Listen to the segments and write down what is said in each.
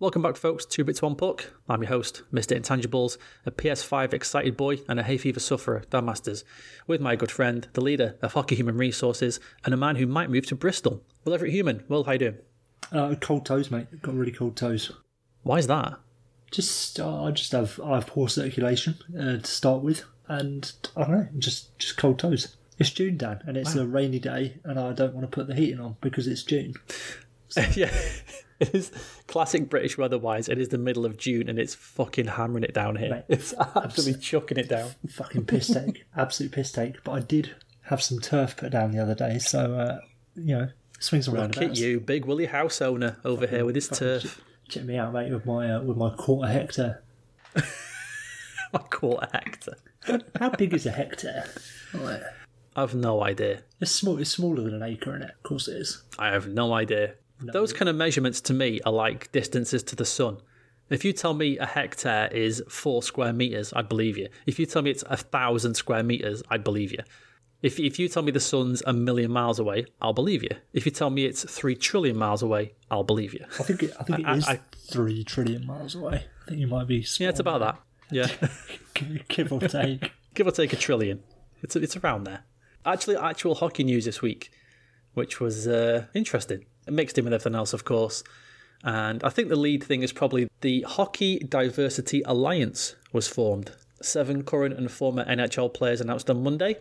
Welcome back, folks, to Bits One Puck. I'm your host, Mr. Intangibles, a PS5 excited boy and a hay fever sufferer, Dan Masters, with my good friend, the leader of Hockey Human Resources, and a man who might move to Bristol. Will Everett Human. Will, how you doing? Uh, cold toes, mate. Got really cold toes. Why is that? Just uh, I just have I have poor circulation uh, to start with, and I don't know, just just cold toes. It's June, Dan, and it's a rainy day, and I don't want to put the heating on because it's June. yeah, it is classic British weather-wise. It is the middle of June, and it's fucking hammering it down here. Mate, it's absolutely chucking it down. Fucking piss take, absolute piss take. But I did have some turf put down the other day, so uh, you know swings around. Look at you, big woolly house owner over here with his turf. Check me out, mate, with my uh, with my quarter hectare. A quarter hectare. How big is a hectare? Like, I've no idea. it's small. It's smaller than an acre, in it. Of course, it is. I have no idea. Those kind of measurements to me are like distances to the sun. If you tell me a hectare is four square meters, I'd believe you. If you tell me it's a thousand square meters, I'd believe you. If, if you tell me the sun's a million miles away, I'll believe you. If you tell me it's three trillion miles away, I'll believe you. I think it, I think it I- is I- three trillion miles away. I think you might be. Yeah, it's about that. Yeah. give or take. give or take a trillion. It's it's around there. Actually, actual hockey news this week, which was uh, interesting. Mixed in with everything else, of course. And I think the lead thing is probably the Hockey Diversity Alliance was formed. Seven current and former NHL players announced on Monday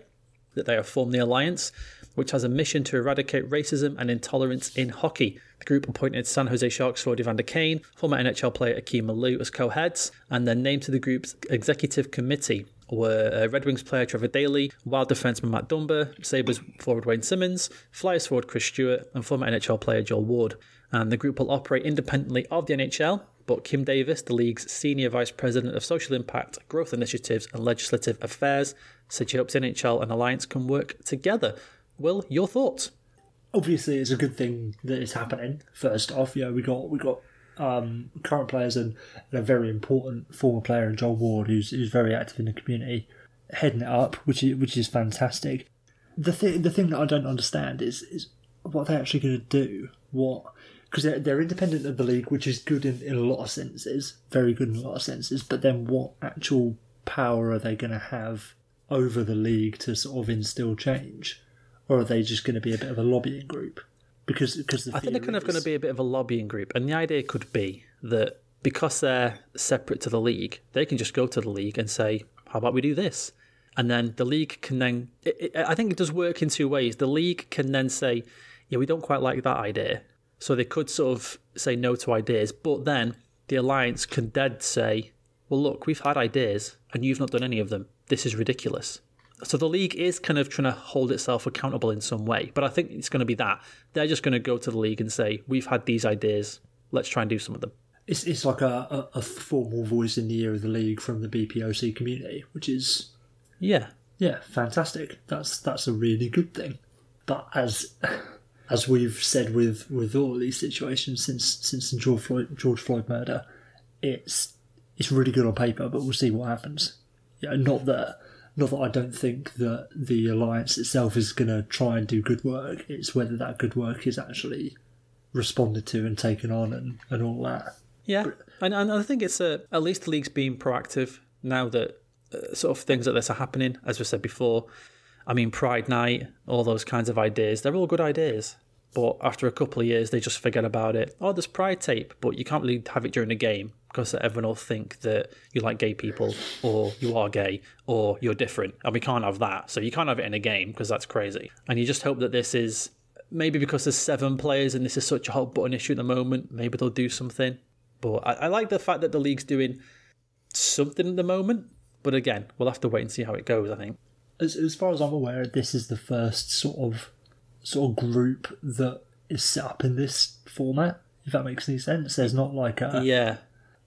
that they have formed the alliance, which has a mission to eradicate racism and intolerance in hockey. The group appointed San Jose Sharks forward Evander Kane, former NHL player Akim Aliu as co-heads, and then named to the group's executive committee were uh, Red Wings player Trevor Daley, Wild defenseman Matt Dumba, Sabres forward Wayne Simmonds, Flyers forward Chris Stewart, and former NHL player Joel Ward. And the group will operate independently of the NHL, but Kim Davis, the league's senior vice president of social impact, growth initiatives, and legislative affairs, said she hopes NHL and Alliance can work together. Will, your thoughts? Obviously, it's a good thing that it's happening. First off, yeah, we got we got um, current players and, and a very important former player Joel Ward, who's who's very active in the community, heading it up, which is which is fantastic. The thing the thing that I don't understand is is what they're actually going to do. What because they're, they're independent of the league, which is good in, in a lot of senses, very good in a lot of senses. But then, what actual power are they going to have over the league to sort of instill change, or are they just going to be a bit of a lobbying group? Because because the I think they're kind of going to be a bit of a lobbying group, and the idea could be that because they're separate to the league, they can just go to the league and say, "How about we do this?" And then the league can then. It, it, I think it does work in two ways. The league can then say, "Yeah, we don't quite like that idea," so they could sort of say no to ideas. But then the alliance can dead say, "Well, look, we've had ideas, and you've not done any of them. This is ridiculous." So the league is kind of trying to hold itself accountable in some way, but I think it's going to be that they're just going to go to the league and say, "We've had these ideas. Let's try and do some of them." It's it's like a, a, a formal voice in the ear of the league from the BPOC community, which is Yeah, yeah, fantastic. That's that's a really good thing. But as as we've said with with all these situations since since the George Floyd George Floyd murder, it's it's really good on paper, but we'll see what happens. Yeah, not that not that I don't think that the alliance itself is going to try and do good work. It's whether that good work is actually responded to and taken on and, and all that. yeah, and, and I think it's a, at least the league's being proactive now that uh, sort of things like this are happening. As we said before, I mean, Pride Night, all those kinds of ideas, they're all good ideas. But after a couple of years, they just forget about it. Oh, there's Pride tape, but you can't really have it during the game because everyone will think that you like gay people or you are gay or you're different. And we can't have that. So you can't have it in a game because that's crazy. And you just hope that this is maybe because there's seven players and this is such a hot button issue at the moment, maybe they'll do something. But I, I like the fact that the league's doing something at the moment. But again, we'll have to wait and see how it goes, I think. as as far as I'm aware, this is the first sort of sort of group that is set up in this format. If that makes any sense, there's not like a Yeah.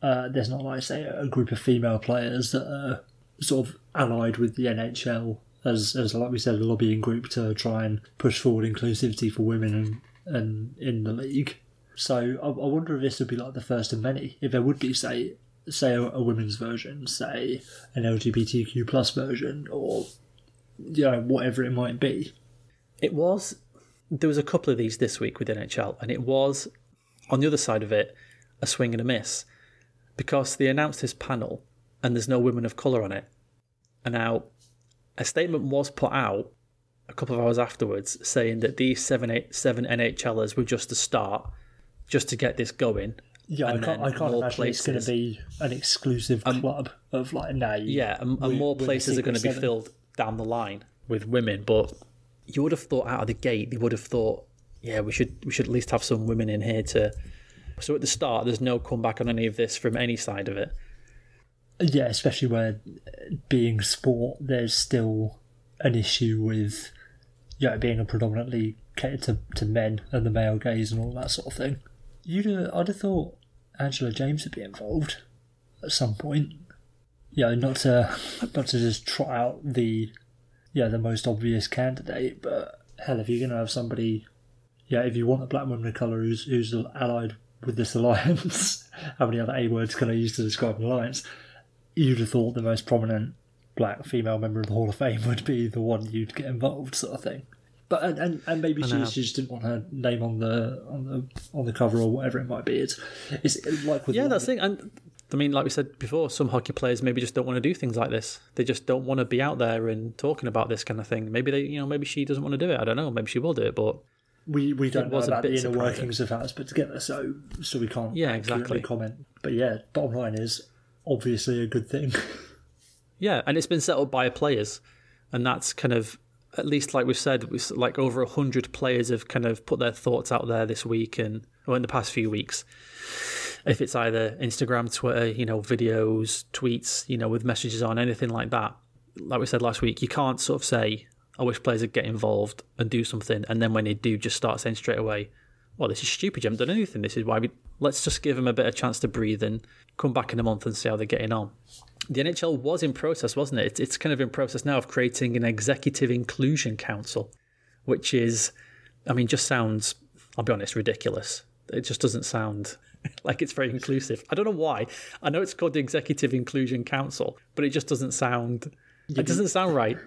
Uh, there's not like say a group of female players that are sort of allied with the NHL as as like we said a lobbying group to try and push forward inclusivity for women and and in the league. So I, I wonder if this would be like the first of many. If there would be say say a, a women's version, say an LGBTQ plus version, or you know whatever it might be. It was. There was a couple of these this week with NHL, and it was on the other side of it. a swing and a miss because they announced this panel and there's no women of colour on it. And now a statement was put out a couple of hours afterwards saying that these seven, eight, seven NHLers were just a start, just to get this going. Yeah, I can't, I can't imagine it's going to be an exclusive um, club of like, you- Yeah, and, and more places are going to be Seven. filled down the line with women. But you would have thought out of the gate, they would have thought, yeah, we should we should at least have some women in here to. So at the start, there's no comeback on any of this from any side of it. Yeah, especially where uh, being sport, there's still an issue with yeah being a predominantly catered to, to men and the male gaze and all that sort of thing. You'd have, I'd have thought Angela James would be involved at some point. Yeah, not to not to just trot out the yeah the most obvious candidate, but hell, if you're gonna have somebody, yeah, if you want a black woman of color who's who's allied with this alliance, how many other A words can I use to describe an alliance? You'd have thought the most prominent black female member of the Hall of Fame would be the one you'd get involved, sort of thing. But and, and, and maybe she, she just didn't want her name on the on the on the cover or whatever it might be. It's it's like with Yeah, that's the thing. And I mean, like we said before, some hockey players maybe just don't want to do things like this. They just don't want to be out there and talking about this kind of thing. Maybe they, you know, maybe she doesn't want to do it. I don't know. Maybe she will do it, but we we don't know about the inner workings of how it's put together, so so we can't Yeah, exactly. comment. But yeah, bottom line is obviously a good thing. Yeah, and it's been set up by players, and that's kind of at least like we've said, like over a hundred players have kind of put their thoughts out there this week and or in the past few weeks. If it's either Instagram, Twitter, you know, videos, tweets, you know, with messages on anything like that, like we said last week, you can't sort of say, "I wish players would get involved and do something," and then when they do, just start saying straight away, "Well, this is stupid. You haven't done anything. This is why we let's just give them a bit of chance to breathe and come back in a month and see how they're getting on." the NHL was in process, wasn't it? It's, it's kind of in process now of creating an executive inclusion council, which is, I mean, just sounds, I'll be honest, ridiculous. It just doesn't sound like it's very inclusive. I don't know why. I know it's called the Executive Inclusion Council, but it just doesn't sound, it doesn't sound right.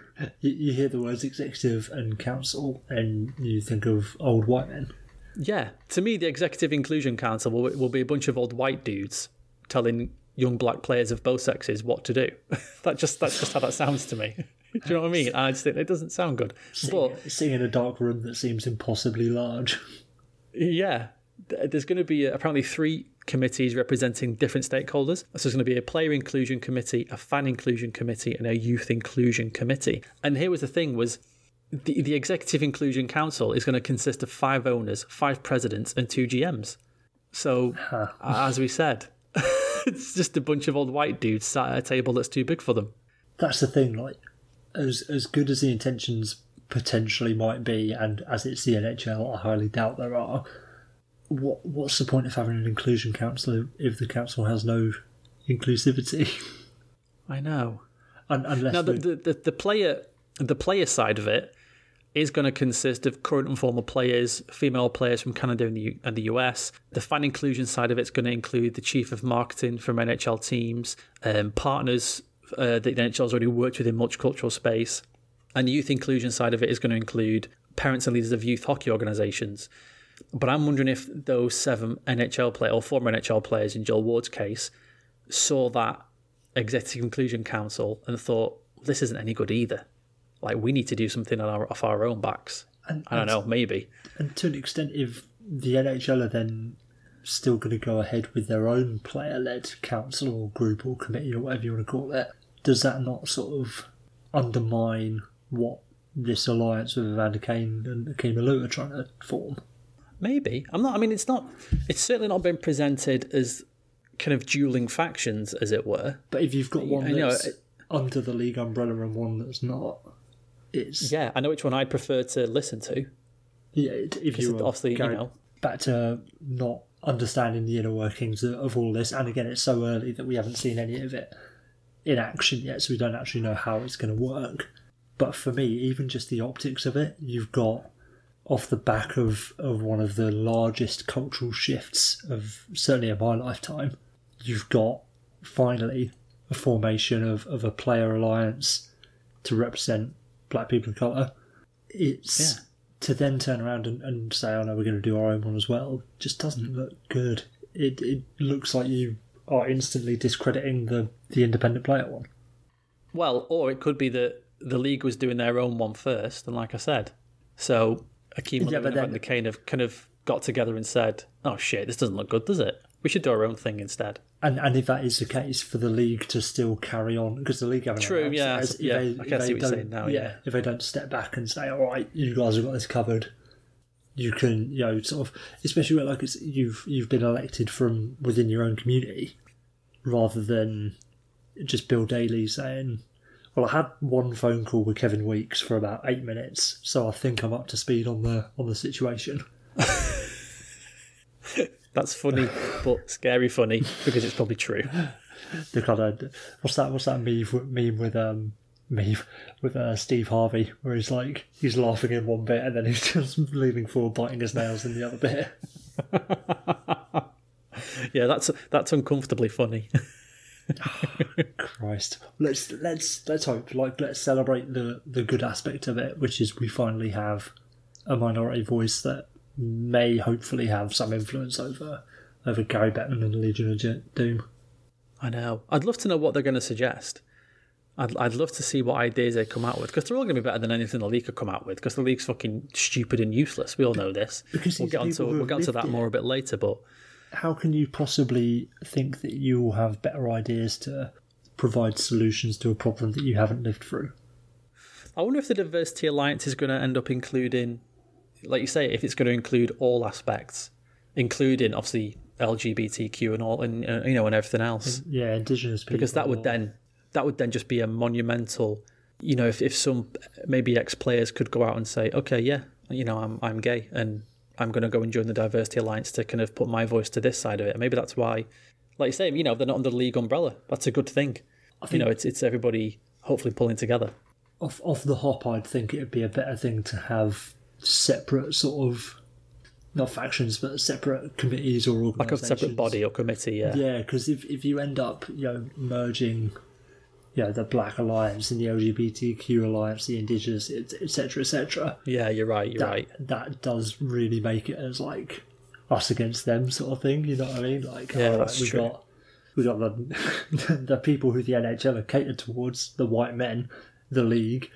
you, you hear the words executive and council, and you think of old white men. Yeah, to me, the Executive Inclusion Council will, will be a bunch of old white dudes telling young black players of both sexes what to do. that just that's just how that sounds to me. do you know what I mean? And I just think it doesn't sound good. But Sitting in a dark room that seems impossibly large. yeah, there's going to be uh, apparently three committees representing different stakeholders. So there's going to be a player inclusion committee, a fan inclusion committee, and a youth inclusion committee. And here was the thing: was the, the executive inclusion council is going to consist of five owners, five presidents, and two GMs. So, as we said, it's just a bunch of old white dudes sat at a table that's too big for them. That's the thing, like as as good as the intentions potentially might be, and as it's the NHL, I highly doubt there are. What what's the point of having an inclusion council if the council has no inclusivity? I know. Un- Unless Now, the, the, the, the player the player side of it is going to consist of current and former players, female players from Canada and the, U- and the US. The fan inclusion side of it's going to include the chief of marketing from NHL teams, um, partners uh, that the NHL's already worked with in multicultural space, and the youth inclusion side of it is going to include parents and leaders of youth hockey organisations. But I'm wondering if those seven NHL players, or former NHL players in Joel Ward's case, saw that executive inclusion council and thought this isn't any good either. Like we need to do something on our, off our own backs. and, I don't know, maybe. and to an extent, if the NHL are then still going to go ahead with their own player-led council or group or committee or whatever you want to call it, does that not sort of undermine what this alliance with Evander Kane and Akim Aliu are trying to form? Maybe. I'm not. I mean, it's not. It's certainly not been presented as kind of dueling factions, as it were. But if you've got one I know, that's it- under the league umbrella and one that's not, it's Yeah, I know which one I'd prefer to listen to. yeah. If you obviously, you know. back to not understanding the inner workings of, of all this, and again, it's so early that we haven't seen any of it in action yet, so we don't actually know how it's going to work. But for me, even just the optics of it, you've got off the back of, of one of the largest cultural shifts of certainly in my lifetime, you've got finally a formation of, of a player alliance to represent black people of colour. It's Yeah. to then turn around and, and say, oh no, we're going to do our own one as well, just doesn't look good. it, it looks like you are instantly discrediting the, the independent player one. Well, or it could be that the league was doing their own one first, and like I said, so Akim Yeah, yeah, then- and the Kane have kind of got together and said, "Oh shit, this doesn't look good, does it? We should do our own thing instead." And and if that is the case, for the league to still carry on because the league haven't True, yeah, as- yeah, they- I can see what you're saying now, yeah. if they don't step back and say, "All right, you guys have got this covered," you can you know sort of especially where like it's you've you've been elected from within your own community rather than just Bill Daly saying. Well, I had one phone call with Kevin Weekes for about eight minutes, so I think I'm up to speed on the on the situation. That's funny, but scary funny because it's probably true. the kind of what's that what's that meme with, meme with um meme with uh, Steve Harvey where he's like he's laughing in one bit and then he's just leaning forward biting his nails in the other bit. Yeah, that's that's uncomfortably funny. Christ, let's let's let's hope like let's celebrate the the good aspect of it, which is we finally have a minority voice that may hopefully have some influence over over Gary Bettman and the Legion of Doom. I know. I'd love to know what they're going to suggest. I'd, I'd love to see what ideas they come out with because they're all going to be better than anything the league could come out with because the league's fucking stupid and useless. We all know this. Because we'll get onto we'll get onto that it- more a bit later. But how can you possibly think that you will have better ideas to provide solutions to a problem that you haven't lived through? I wonder if the diversity alliance is going to end up including, like you say, if it's going to include all aspects, including obviously LGBTQ and all, and uh, you know, and everything else. Yeah, indigenous people. because that would then that would then just be a monumental you know if, if some maybe ex players could go out and say okay yeah you know i'm i'm gay and i'm going to go and join the diversity alliance to kind of put my voice to this side of it and maybe that's why like you say you know they're not under the league umbrella that's a good thing you know it's it's everybody hopefully pulling together off off the hop. I'd think it'd be a better thing to have separate sort of not factions, but separate committees or organizations. like a separate body or committee yeah Yeah, because if if you end up you know merging, you know, the Black Alliance and the LGBTQ Alliance, the Indigenous, etc., etc. yeah you're right you're that right that does really make it as like us against them sort of thing. You know what I mean? Like, Yeah, alright, that's we true. got we got the the people who the NHL are catered towards, the white men, the league,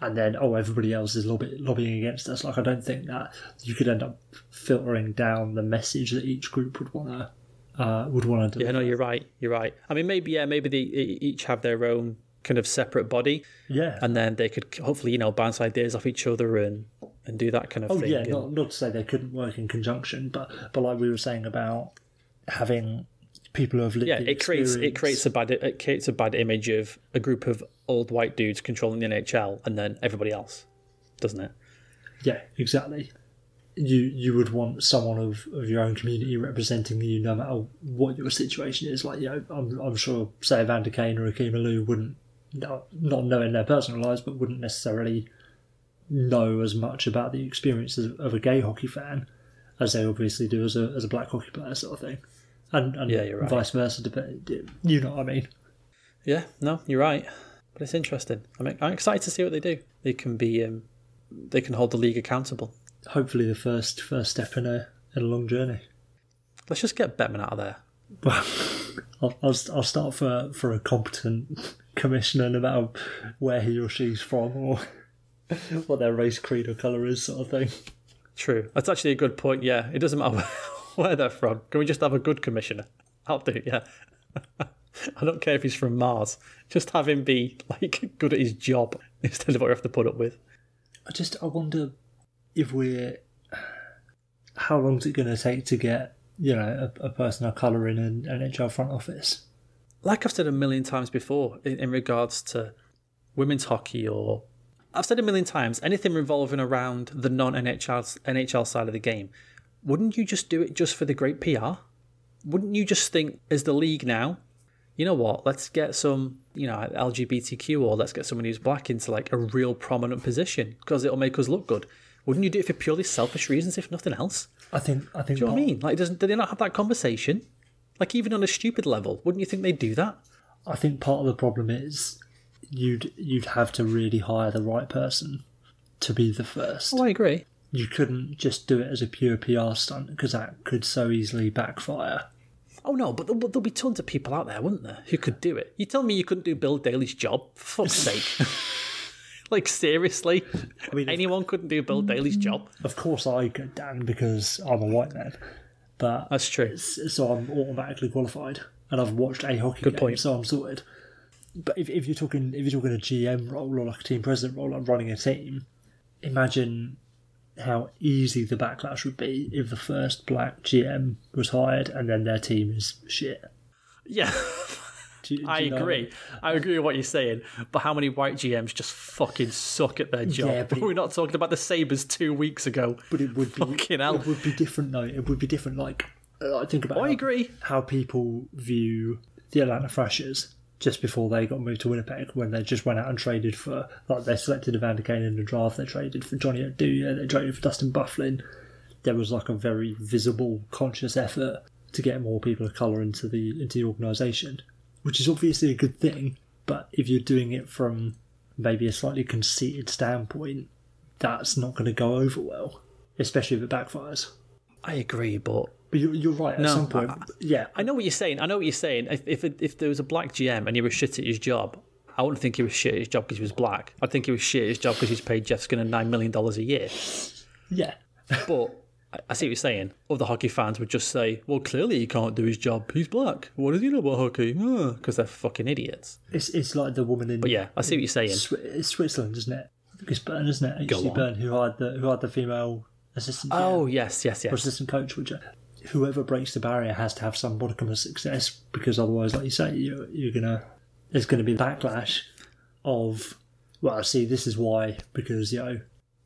and then oh everybody else is lobby, lobbying against us. Like I don't think that you could end up filtering down the message that each group would want to. Uh, would want to do. yeah no you're right you're right i mean maybe yeah maybe they each have their own kind of separate body yeah. and then they could hopefully you know bounce ideas off each other and and do that kind of Oh thing yeah, not not to say they couldn't work in conjunction, but but like we were saying about having people who have lived yeah the it creates it creates a bad it creates a bad image of a group of old white dudes controlling the NHL and then everybody else doesn't it Yeah, exactly. You you would want someone of, of your own community representing you, no matter what your situation is. Like you know, I'm I'm sure say Evander Kane or Akim Aliu wouldn't not, knowing their personal lives, but wouldn't necessarily know as much about the experiences of, a gay hockey fan as they obviously do as a as a black hockey player, sort of thing. And and Yeah, you're right. vice versa. You know what I mean? yeah no you're right but it's interesting I'm, I'm excited to see what they do they can be um, they can hold the league accountable Hopefully, the first first step in a in a long journey. let's just get Bettman out of there. Well, I'll, I'll, I'll start for for a competent commissioner, no matter where he or she's from or what their race, creed, or colour is, sort of thing. true. That's actually a good point yeah. It doesn't matter where they're from. Can we just have a good commissioner? I'll do it yeah. I don't care if he's from Mars. Just have him be like good at his job instead of what we have to put up with. I just I wonder if we're how long's it going to take to get you know a, a person of colour in an NHL front office? like I've said a million times before in, in regards to women's hockey or I've said a million times anything revolving around the non NHL NHL side of the game wouldn't you just do it just for the great PR wouldn't you just think as the league now you know what let's get some you know LGBTQ or let's get someone who's black into like a real prominent position because it'll make us look good wouldn't you do it for purely selfish reasons if nothing else I think I think do you know what I mean like doesn't do they not have that conversation like even on a stupid level wouldn't you think they'd do that I think part of the problem is you'd you'd have to really hire the right person to be the first. Oh, I agree. you couldn't just do it as a pure PR stunt because that could so easily backfire. Oh no, but there'll, there'll be tons of people out there, wouldn't there, who could do it? You tell me you couldn't do Bill Daly's job? For fuck's sake. like seriously, I mean, anyone couldn't do Bill Daly's job. Of course, I go Dan because I'm a white man, but That's true. so I'm automatically qualified, and I've watched a hockey Good game, point. so I'm sorted. But if, if you're talking if you're talking a GM role or like a team president role, like running a team, imagine how easy the backlash would be if the first black GM was hired and then their team is shit. Yeah, Do you- do I know? agree. I agree with what you're saying. But how many white GMs just fucking suck at their job? Yeah, but it- We're not talking about the Sabres two weeks ago. But it would be Fucking hell. it would be different though. It would be different. Like uh, I think about I how- agree. how people view the Atlanta Thrashers just before they got moved to Winnipeg when they just went out and traded for like they selected Evander Kane in the draft, they traded for Johnny Oduya, they traded for Dustin Byfuglien. There was like a very visible, conscious effort to get more people of colour into the into the organisation, which is obviously a good thing. But if you're doing it from maybe a slightly conceited standpoint, that's not going to go over well, especially if it backfires. I agree, but But you're, you're right. At No, some point, yeah, I know what you're saying. I know what you're saying. If if, if there was a black GM and he was shit at his job, I wouldn't think he was shit at his job because he was black. I'd think he was shit at his job because he's paid Jeff Skinner nine million dollars a year. yeah. But I- see what you're saying. Other hockey fans would just say, "Well, clearly he can't do his job. He's black. What does he know about hockey?" Ah, because they're fucking idiots. It's it's like the woman in But yeah, I see what you're saying. It's Switzerland, isn't it? I think it's Bern, isn't it? Go HC on. Bern, who hired the who hired the female assistant. Oh GM, yes, yes, or yes. assistant coach, which whoever breaks the barrier has to have some modicum of success because otherwise, like you say, you're you're gonna there's gonna be backlash of well, see, this is why because you know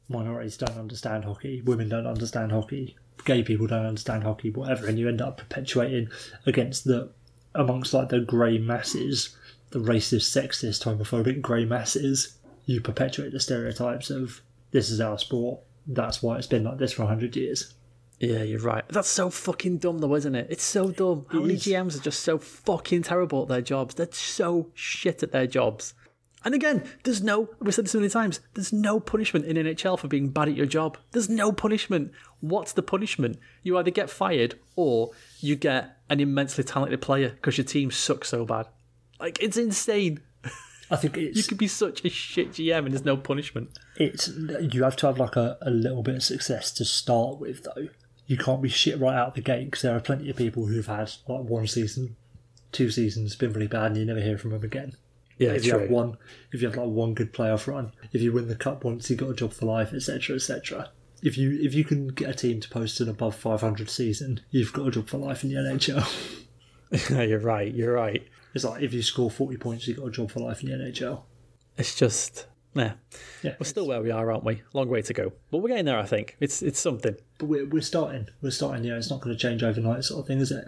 minorities don't understand hockey, women don't understand hockey, gay people don't understand hockey, whatever, and you end up perpetuating against the amongst like the grey masses, the racist, sexist, homophobic grey masses. You perpetuate the stereotypes of this is our sport. That's why it's been like this for hundred years. Yeah, you're right. That's so fucking dumb, though, isn't it? It's so dumb. How many. GMs are just so fucking terrible at their jobs? They're so shit at their jobs. And again, there's no, we've said this so many times, there's no punishment in NHL for being bad at your job. There's no punishment. What's the punishment? You either get fired or you get an immensely talented player because your team sucks so bad. Like, it's insane. I think it's You could be such a shit GM and there's no punishment. it's you have to have like a, a little bit of success to start with though you can't be shit right out of the gate because there are plenty of people who've had like one season two seasons been really bad and you never hear from them again Yeah, if you have one if you have like one good playoff run if you win the cup once you got a job for life etc etc if you if you can get a team to post an above 500 season you've got a job for life in the nhl you're right, you're right. it's like if you score 40 points you've got a job for life in the nhl It's just, yeah. yeah We're still where we are, aren't we? Long way to go, but we're getting there. I think it's it's something. but we're, we're starting we're starting yeah it's not going to change overnight sort of thing is it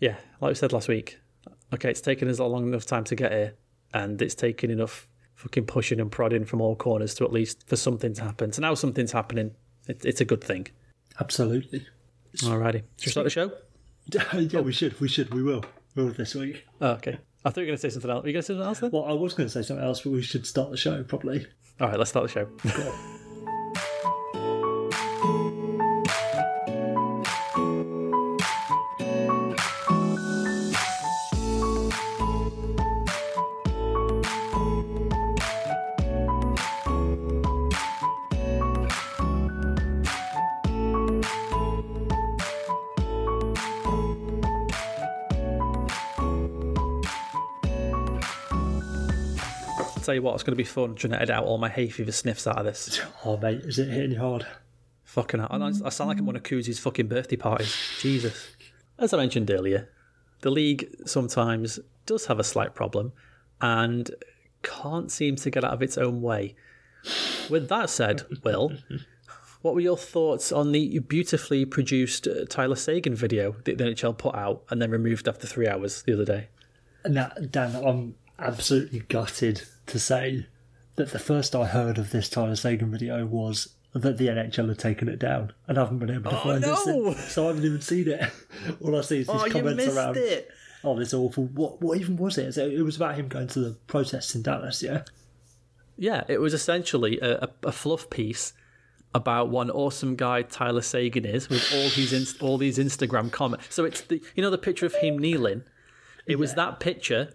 Yeah, like we said last week. Okay, it's taken us a long enough time to get here, and it's taken enough fucking pushing and prodding from all corners to at least for something to happen. So now something's happening. It, it's a good thing. absolutely Alrighty, should we start the show? yeah, we should. We should. We will. We will this week. Oh, okay. I thought you were going to say something else. Are you going to say something else then? Well, I was going to say something else, but we should start the show probably. All right, let's start the show. Tell you what, it's going to be fun trying to edit out all my hay fever sniffs out of this. Oh, mate, is it hitting you hard? Fucking hell. I, I sound like I'm one of Koozi's fucking birthday parties. Jesus. As I mentioned earlier, the league sometimes does have a slight problem and can't seem to get out of its own way. With that said, Will, what were your thoughts on the beautifully produced uh, Tyler Seguin video that the NHL put out and then removed after three hours the other day? Now, Dan, I'm absolutely gutted to say that the first I heard of this Tyler Seguin video was that the NHL had taken it down, and I haven't been able to oh, find Oh, no! it. So I haven't even seen it. All I see is his oh, comments around. it. Oh, this awful. What? What even was it? So it was about him going to the protests in Dallas. Yeah. Yeah, it was essentially a, a, a fluff piece about one awesome guy Tyler Seguin is with all these inst- all these Instagram comments. So it's the you know the picture of him kneeling. It was that picture,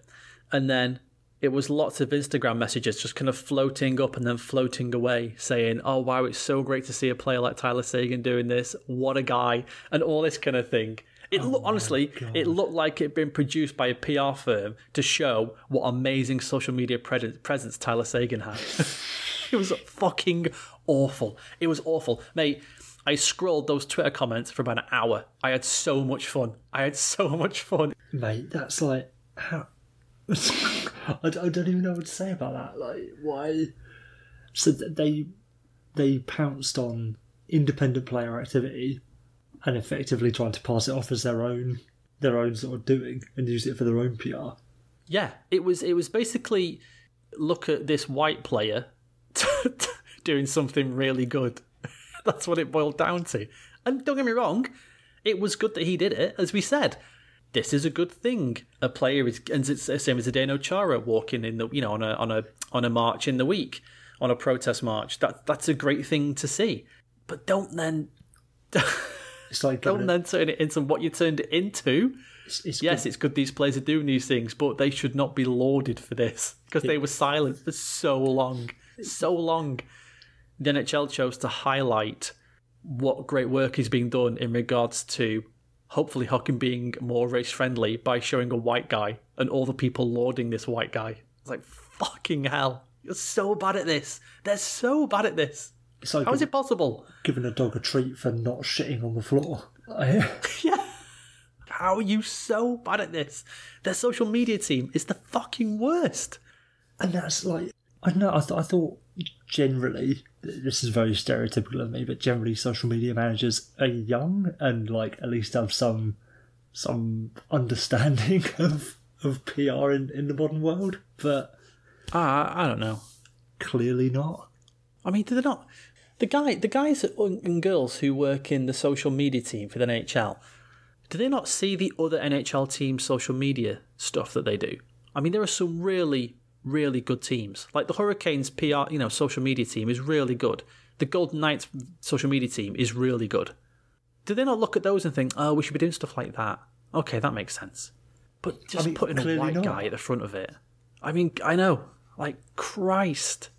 and then it was lots of Instagram messages just kind of floating up and then floating away, saying, "Oh wow, it's so great to see a player like Tyler Seguin doing this. What a guy!" and all this kind of thing. It oh look, honestly, it looked like it'd been produced by a PR firm to show what amazing social media pre- presence Tyler Seguin had. it was fucking awful. It was awful, mate. I scrolled those Twitter comments for about an hour. I had so much fun. I had so much fun. Mate, that's like how. I, I don't even know what to say about that. Like, why? So they they pounced on independent player activity and effectively trying to pass it off as their own their own sort of doing and use it for their own PR. Yeah, it was. It was basically look at this white player doing something really good. That's what it boiled down to. And don't get me wrong, it was good that he did it. As we said, this is a good thing. A player is, and it's the same as Zdeno Chara walking in the, you know, on a on a on a march in the week, on a protest march. That that's a great thing to see. But don't then. It's like don't giving then turn it into what you turned it into. It's, it's Yes, it's good these players are doing these things, but they should not be lauded for this because they were silent for so long. So long. The NHL chose to highlight what great work is being done in regards to hopefully hockey being more race friendly by showing a white guy and all the people lauding this white guy. It's like, fucking hell. You're so bad at this. They're so bad at this. it's like How is it possible? giving a dog a treat for not shitting on the floor. Yeah. How are you so bad at this? Their social media team is the fucking worst. and that's like I don't know. I, th- I thought generally this is very stereotypical of me, but generally social media managers are young and like at least have some some understanding of of PR in, in the modern world, but Ah, I don't know. clearly not. I mean, do they not? The guy, the guys and girls who work in the social media team for the NHL, do they not see the other NHL team social media stuff that they do? I mean, there are some really, really good teams. Like the Hurricanes PR, you know, social media team is really good. The Golden Knights social media team is really good. Do they not look at those and think, oh, we should be doing stuff like that? Okay, that makes sense. But just mean, putting a white not. guy at the front of it. I mean, I know. Like, Christ.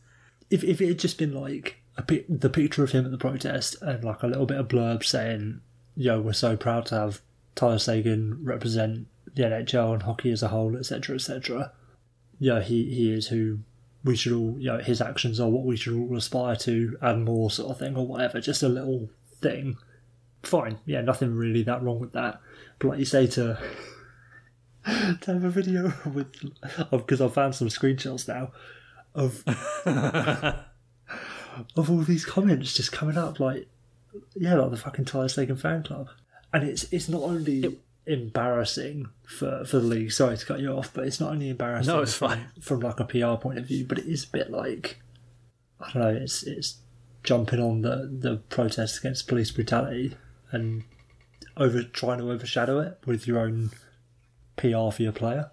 If if it had just been like a the picture of him at the protest and like a little bit of blurb saying, "Yo, we're so proud to have Tyler Seguin represent the NHL and hockey as a whole, etc., etc." Yeah, he he is who we should all, you know, his actions are what we should all aspire to and more sort of thing or whatever. Just a little thing. Fine, yeah, nothing really that wrong with that. But like you say to to have a video with because I found some screenshots now of of all these comments just coming up like yeah like the fucking Tyler Seguin fan club and it's it's not only embarrassing for for the league sorry to cut you off but it's not only embarrassing No, it's from, fine. from like a PR point of view but it is a bit like I don't know it's it's jumping on the the protest against police brutality and over trying to overshadow it with your own PR for your player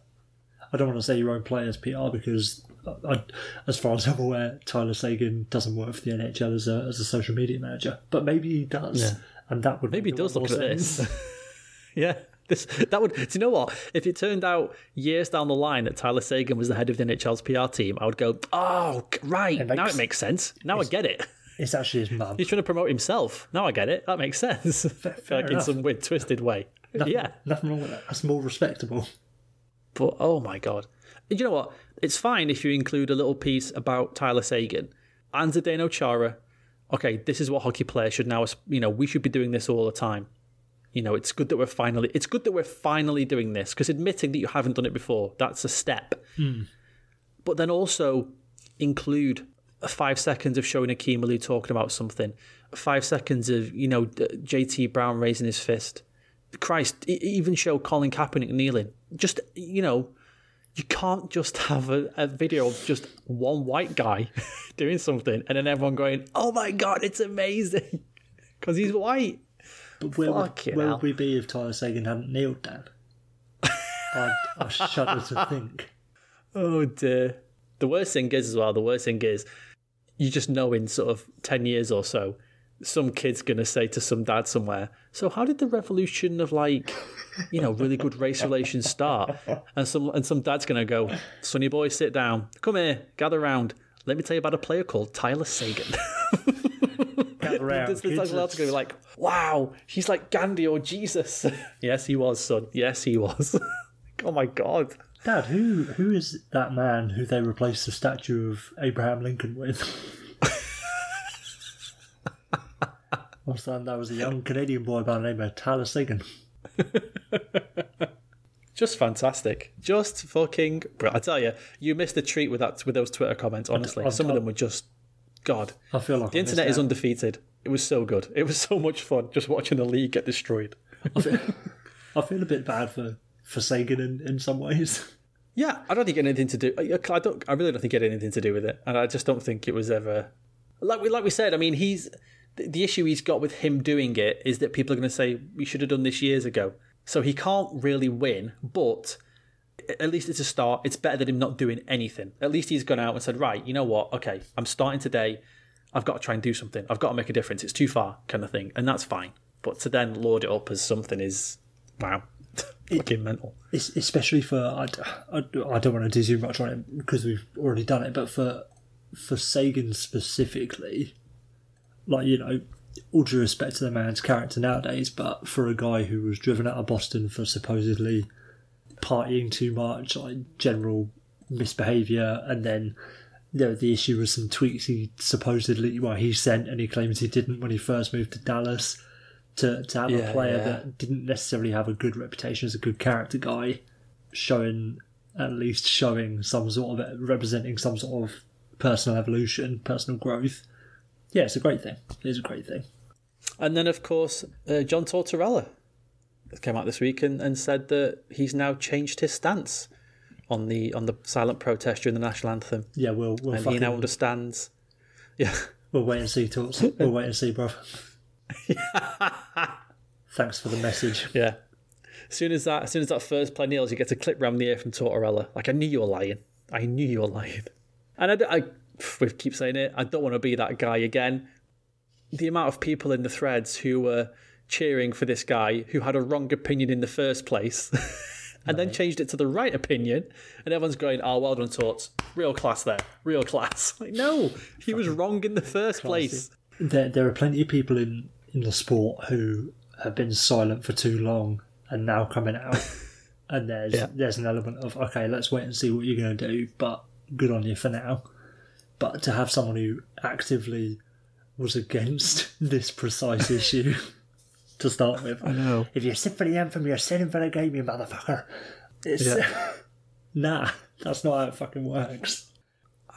I don't want to say your own player's PR because, uh, I, as far as I'm aware, Tyler Seguin doesn't work for the NHL as a, as a social media manager. But maybe he does, Yeah. and that would Maybe he does look at this. yeah. This that would do you know what? If it turned out years down the line that Tyler Seguin was the head of the NHL's PR team, I would go, Oh right, now makes- it makes sense. Now I get it. It's actually his mum. He's trying to promote himself. Now I get it. That makes sense. fair like in some weird twisted way. yeah. Nothing wrong with that. That's more respectable. But oh my god. And you know what? It's fine if you include a little piece about Tyler Seguin and Zdeno Chara. Okay, this is what hockey players should now. You know, we should be doing this all the time. You know, it's good that we're finally. It's good that we're finally doing this because admitting that you haven't done it before that's a step. Hmm. But then also include five seconds of showing Akim Aliu talking about something, five seconds of you know JT Brown raising his fist. Christ, even show Colin Kaepernick kneeling. Just you know, you can't just have a, a video of just one white guy doing something and then everyone going, "Oh my god, it's amazing," because he's white. But where, would, where would we be if Tyler Seguin hadn't kneeled down? I, I shudder to think. Oh dear. The worst thing is as well. The worst thing is, you just know in sort of ten years or so, some kid's going to say to some dad somewhere, So, how did the revolution of like, you know, really good race relations start? And some, and some dad's going to go, Sonny boy, sit down. Come here, gather round. Let me tell you about a player called Tyler Seguin. Gather round, This, this kids. like, lad's going to be like, Wow, he's like Gandhi or Jesus. yes, he was, son. Yes, he was. oh my God. Dad, who who is that man who they replaced the statue of Abraham Lincoln with? I was saying that was a young Canadian boy by the name of Tyler Seguin. Just fantastic. Just fucking. Bro, I tell you, you missed a treat with that with those Twitter comments. Honestly, I- some of them were just God. I feel like The internet is undefeated. It was so good. It was so much fun just watching the league get destroyed. I feel, I feel a bit bad for, for Seguin in, in some ways. Yeah, I don't think it had anything to do. I I don't. I really don't think it had anything to do with it, and I just don't think it was ever. Like we like we said. I mean, he's the the issue he's got with him doing it is that people are going to say we should have done this years ago. So he can't really win, but at least it's a start. It's better than him not doing anything. At least he's gone out and said, right, you know what? Okay, I'm starting today. I've got to try and do something. I've got to make a difference. It's too far, kind of thing, and that's fine. But to then lord it up as something is wow, fucking mental. Especially for I, I, I don't want to do too much on it because we've already done it, but for for Seguin specifically, like you know, all due respect to the man's character nowadays, but for a guy who was driven out of Boston for supposedly partying too much, like general misbehaviour, and then you know, the issue was some tweets he supposedly well he sent and he claims he didn't when he first moved to Dallas. To, to have a player yeah. that didn't necessarily have a good reputation as a good character guy showing at least showing some sort of representing some sort of personal evolution, personal growth. Yeah, it's a great thing. It's a great thing. And then, of course, uh, John Tortorella came out this week and, and said that he's now changed his stance on the on the silent protest during the national anthem, Yeah, we'll we'll and he now understands. Yeah, we'll wait and see, talks. We'll wait and see, bruv. Thanks for the message. yeah. As soon as that, as soon as that first play nails, you get a clip round the ear from Tortorella. Like I knew you were lying. I knew you were lying. And I, we keep saying it. I don't want to be that guy again. The amount of people in the threads who were cheering for this guy who had a wrong opinion in the first place, and then changed it to the right opinion, and everyone's going, "Oh, well done, Torts. Real class there. Real class." Like, no, he was wrong in the first place. There, there are plenty of people in in the sport who have been silent for too long and now coming out. and there's Yeah. there's an element of okay, let's wait and see what you're going to do, but good on you for now. But to have someone who actively was against this precise issue to start with, I know. If you sit for the anthem, you're sitting for the game, you motherfucker. It's nah, that's not how it fucking works.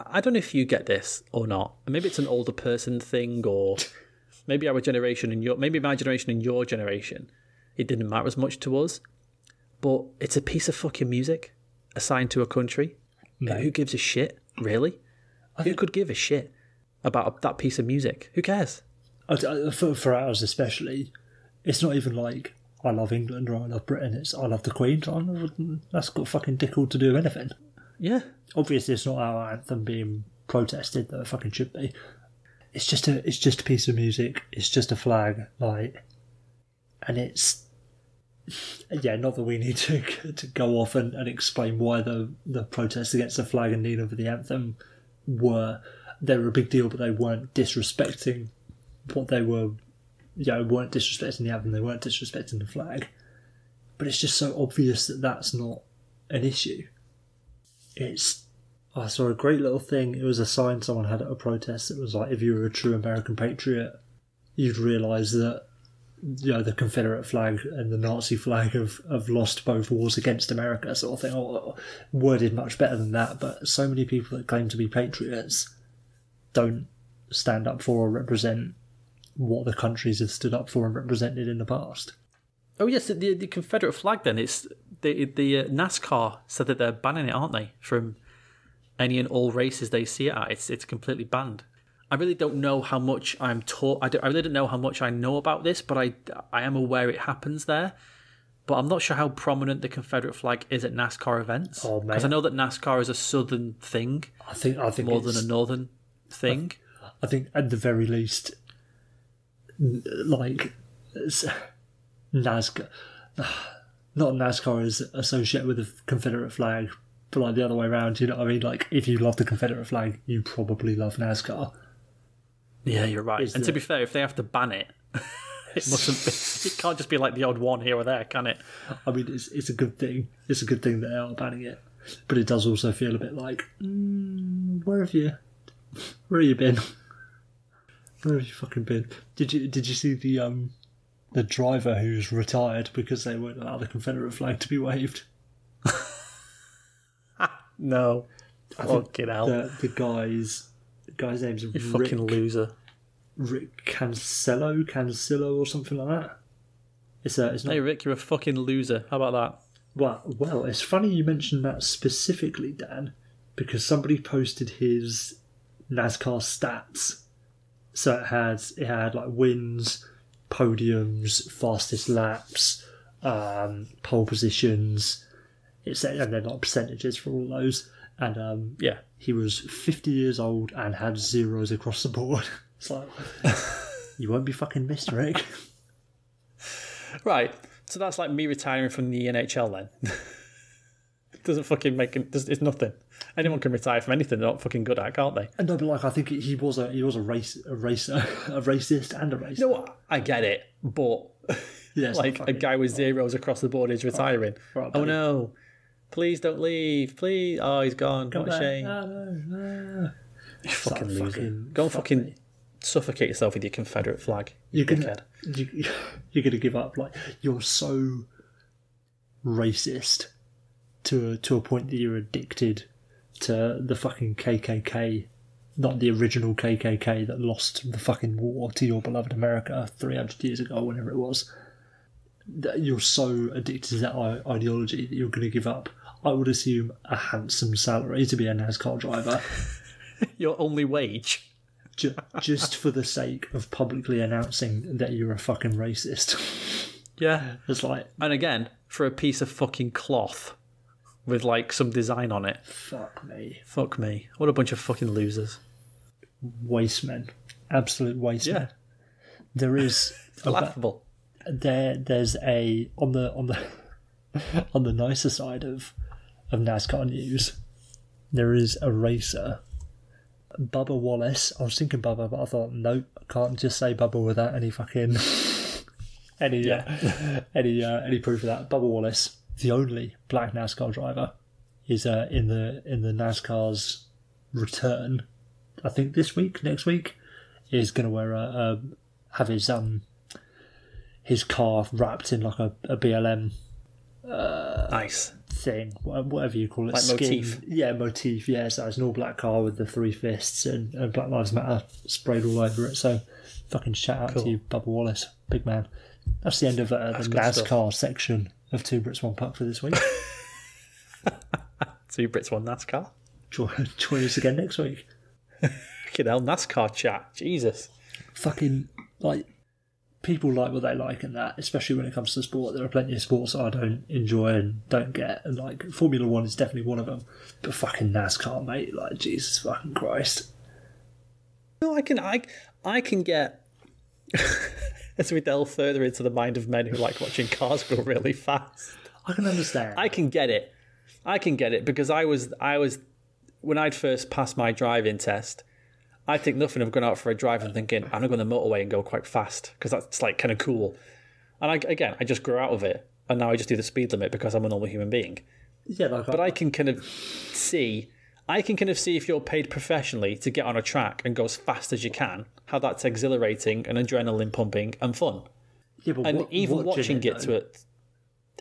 I don't know if you get this or not. Maybe it's an older person thing, or maybe our generation and your, maybe my generation and your generation, it didn't matter as much to us. But it's a piece of fucking music assigned to a country. Who gives a shit, really? Who could give a shit about that piece of music? Who cares? I- I- For, for ours especially, it's not even like I love England or I love Britain. It's I love the Queen. Don't- That's got fucking dick all to do with anything. Yeah, Obviously, it's not our anthem being protested. That it fucking should be. It's just a it's just a piece of music. It's just a flag, like, and it's yeah. Not that we need to to go off and, and explain why the the protests against the flag and kneeling for the anthem were they were a big deal, but they weren't disrespecting what they were. Yeah, weren't disrespecting the anthem. They weren't disrespecting the flag. But it's just so obvious that that's not an issue it's I saw a great little thing. It was a sign someone had at a protest. It was like if you were a true American patriot, you'd realise that you know the Confederate flag and the Nazi flag have, have lost both wars against America, sort of thing. Or, worded much better than that, but so many people that claim to be patriots don't stand up for or represent what the countries have stood up for and represented in the past. Oh yes, the, the Confederate flag. Then it's the the uh, NASCAR said that they're banning it, aren't they, from any and all races they see it at? It's it's completely banned. I really don't know how much I'm taught. I, don't- I really don't know how much I know about this, but I I am aware it happens there. But I'm not sure how prominent the Confederate flag is at NASCAR events. Oh, because I know that NASCAR is a southern thing I think I think more than a northern thing. I think at the very least, like NASCAR. Not NASCAR is associated with the Confederate flag, but like the other way around. You know what I mean? Like if you love the Confederate flag, you probably love NASCAR. Yeah, you're right. Is and to be fair, if they have to ban it, it mustn't be. It can't just be like the odd one here or there, can it? I mean, it's it's a good thing. It's a good thing that they are banning it, but it does also feel a bit like, mm, where have you, where have you been? Where have you fucking been? Did you did you see the um the driver who's retired because they won't allow the Confederate flag to be waved? No. Fucking hell. The the guy's the guy's name's you Rick, fucking loser. Rick Cancelo Cancelo or something like that. It's a it's not Hey, Rick, you're a fucking loser. How about that? Well, well, it's funny you mentioned that specifically, Dan, because somebody posted his NASCAR stats. So it had it had like wins, podiums, fastest laps, um, pole positions. It said and then like percentages for all those. And um, Yeah. he was fifty years old and had zeros across the board. It's like you won't be fucking missed, Rick. Right. So that's like me retiring from the NHL then. Doesn't fucking make it. It's nothing. Anyone can retire from anything they're not fucking good at, can't they? And no, but like I think he was a he was a race a racer a racist and a racer. No, I get it, but Yeah, like a guy with zeros across the board is retiring. Right, oh buddy. no! Please don't leave. Please. Oh, he's gone. Come what a shame. No, no. You fucking loser. fucking- Go and fuck fucking me. suffocate yourself with your Confederate flag. You're gonna you, you're gonna give up. Like you're so racist to a, to a point that you're addicted to uh, the fucking KKK, not the original KKK that lost the fucking war to your beloved America 300 years ago, whenever it was. That you're so addicted to that ideology that you're going to give up. I would assume a handsome salary to be a NASCAR driver. Your only wage. just for the sake of publicly announcing that you're a fucking racist. Yeah. It's like, And again, for a piece of fucking cloth with like some design on it. fuck me. Fuck me. What a bunch of fucking losers. Wastemen. Absolute wastemen. Yeah. There is Laughable. there there's a on the on the on the nicer side of of NASCAR news, there is a racer. Bubba Wallace. I was thinking Bubba, but I thought, nope, I can't just say Bubba without any fucking any uh, any uh, any proof of that. Bubba Wallace, the only black NASCAR driver, is uh, in the in the NASCAR's return. I think this week, next week, is going to wear a, a have his um his car wrapped in like a, a BLM Nice. thing, whatever you call it, Like skin. motif. Yeah, motif. Yeah, so it's an all black car with the three fists and, and Black Lives Matter sprayed all over it. So, fucking shout out Cool. to you, Bubba Wallace, big man. That's the end of uh, the NASCAR section of Two Brits One Puck for this week. Two Brits, one NASCAR. join, join us again next week. Fucking hell, NASCAR chat. Jesus. Fucking like people like what they like and that, especially when it comes to sport. There are plenty of sports I don't enjoy and don't get, and like Formula One is definitely one of them. But fucking NASCAR, mate, like Jesus fucking Christ. No, I can I I can get as we delve further into the mind of men who like watching cars go really fast. I can understand. I can get it. I can get it because I was I was when I'd first passed my driving test. I think nothing of going out for a drive and thinking I'm gonna go on the motorway and go quite fast because that's like kind of cool. And I, again, I just grew out of it, and now I just do the speed limit because I'm a normal human being. yeah, But I can kind of see, I can kind of see if you're paid professionally to get on a track and go as fast as you can, how that's exhilarating and adrenaline pumping and fun. yeah, but And even watching, it, though, to it,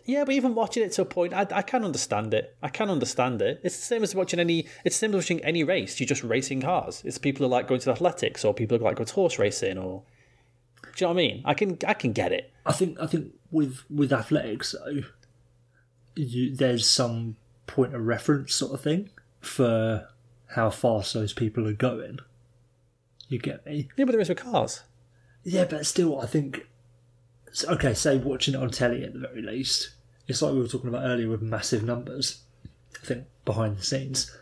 yeah, but even watching it to a point, I, I can understand it. I can understand it. It's the same as watching any. It's the same as watching any race. You're just racing cars. It's people who like going to athletics or people who like going to horse racing or. Do you know what I mean? I can I can get it. I think I think with with athletics you, there's some point of reference sort of thing for how fast those people are going. You get me? Yeah, but there is with cars. Yeah, but still, I think. Okay, say watching it on telly at the very least. It's like we were talking about earlier with massive numbers. I think behind the scenes,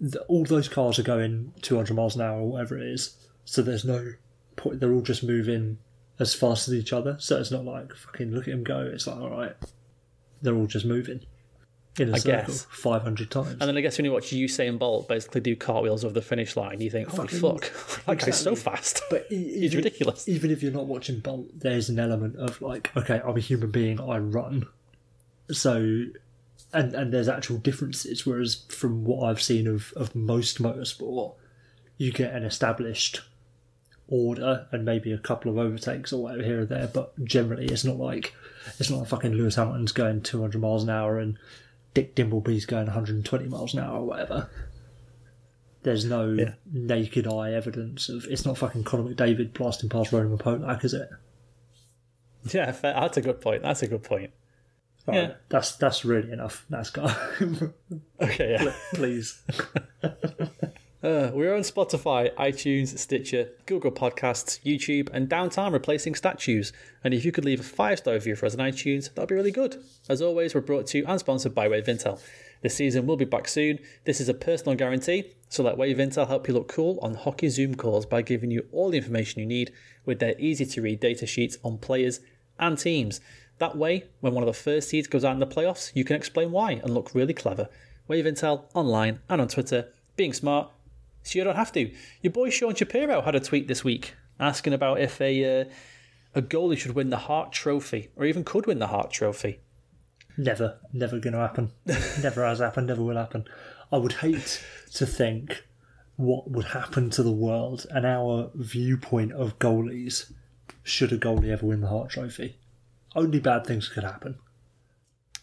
the, all those cars are going 200 miles an hour or whatever it is. So there's no point. they're all just moving as fast as each other. So it's not like fucking look at him go. It's like all right, they're all just moving in a I circle guess. five hundred times. And then I guess when you watch Usain Bolt basically do cartwheels over the finish line, you think, oh, holy Fucking- fuck, that guy's so fast. But e- He's ridiculous. Even if you're not watching Bolt, there's an element of like, okay, I'm a human being, I run. So, and and there's actual differences. Whereas from what I've seen of of most motorsport, you get an established order and maybe a couple of overtakes or whatever here or there. But generally, it's not like it's not like fucking Lewis Hamilton's going 200 miles an hour and Dick Dimbleby's going 120 miles an hour or whatever. There's no Yeah. naked eye evidence of it's not fucking Conor McDavid blasting past Roman Polak, is it? Yeah, fair. that's a good point. That's a good point. Right, Yeah. that's that's really enough. NASCAR, Okay, yeah. please. Uh, we're on Spotify, iTunes, Stitcher, Google Podcasts, YouTube, and Downtown replacing statues. And if you could leave a five star review for us on iTunes, that'd be really good. As always, we're brought to you and sponsored by Wave Intel. This season will be back soon. This is a personal guarantee, so let Wave Intel help you look cool on hockey Zoom calls by giving you all the information you need with their easy to read data sheets on players and teams. That way, when one of the first seeds goes out in the playoffs, you can explain why and look really clever. Wave Intel online and on Twitter, being smart so you don't have to. Your boy Sean Shapiro had a tweet this week asking about if a uh, a goalie should win the Hart Trophy or even could win the Hart Trophy. Never, never going to happen. never has happened. Never will happen. I would hate to think what would happen to the world and our viewpoint of goalies should a goalie ever win the Hart Trophy. Only bad things could happen.